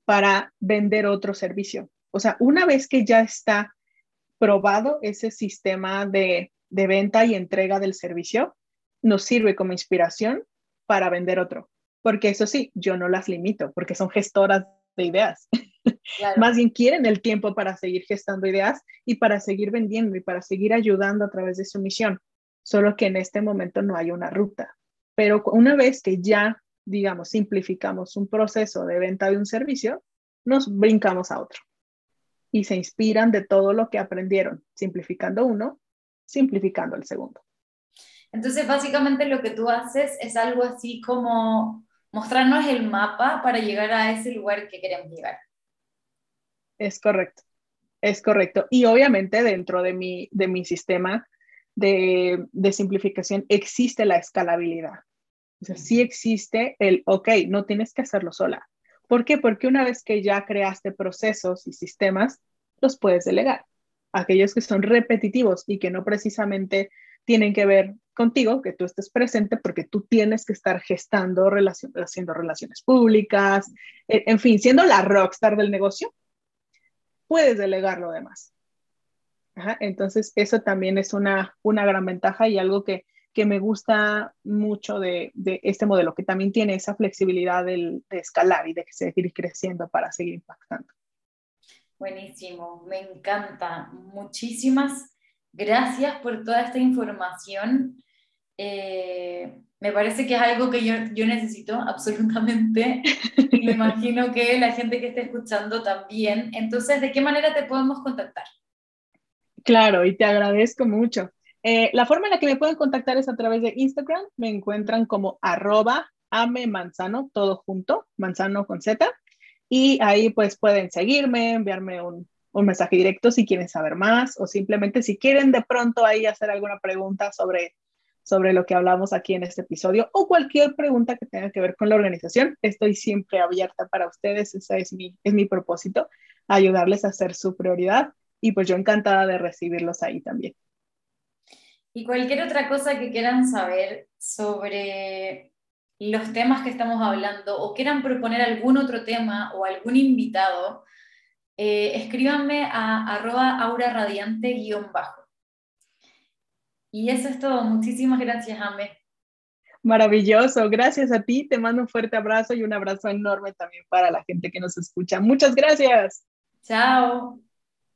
para vender otro servicio. O sea, una vez que ya está probado ese sistema de, de venta y entrega del servicio, nos sirve como inspiración para vender otro. Porque eso sí, yo no las limito, porque son gestoras de ideas. Más bien quieren el tiempo para seguir gestando ideas y para seguir vendiendo y para seguir ayudando a través de su misión. Solo que en este momento no hay una ruta. Pero una vez que ya, digamos, simplificamos un proceso de venta de un servicio, nos brincamos a otro. Y se inspiran de todo lo que aprendieron, simplificando uno, simplificando el segundo. Entonces, básicamente lo que tú haces es algo así como mostrarnos el mapa para llegar a ese lugar que queremos llegar. Es correcto, es correcto. Y obviamente dentro de mi, de mi sistema de, de simplificación existe la escalabilidad. O sea, sí existe el, ok, no tienes que hacerlo sola. ¿Por qué? Porque una vez que ya creaste procesos y sistemas, los puedes delegar. Aquellos que son repetitivos y que no precisamente tienen que ver contigo, que tú estés presente porque tú tienes que estar gestando, haciendo relaciones públicas, e, en fin, siendo la rockstar del negocio, puedes delegar lo demás. entonces, eso también es una, una gran ventaja y algo que, que me gusta mucho de, de, este modelo, que también tiene esa flexibilidad del, de escalar y de seguir creciendo para seguir impactando. Buenísimo, me encanta. Muchísimas Gracias por toda esta información. Eh, me parece que es algo que yo, yo necesito absolutamente. Y me imagino que la gente que esté escuchando también. Entonces, ¿de qué manera te podemos contactar? Claro, y te agradezco mucho. Eh, la forma en la que me pueden contactar es a través de Instagram. Me encuentran como arroba ame manzano, todo junto, manzano con Z. Y ahí pues pueden seguirme, enviarme un, un mensaje directo si quieren saber más o simplemente si quieren de pronto ahí hacer alguna pregunta sobre, sobre lo que hablamos aquí en este episodio o cualquier pregunta que tenga que ver con la organización. Estoy siempre abierta para ustedes, ese es mi, es mi propósito, ayudarles a hacer su prioridad y pues yo encantada de recibirlos ahí también. Y cualquier otra cosa que quieran saber sobre los temas que estamos hablando o quieran proponer algún otro tema o algún invitado, eh, escríbanme a arroba aura radiante guion bajo. Y eso es todo. Muchísimas gracias, Ame. Maravilloso, gracias a ti. Te mando un fuerte abrazo y un abrazo enorme también para la gente que nos escucha. Muchas gracias. Chao.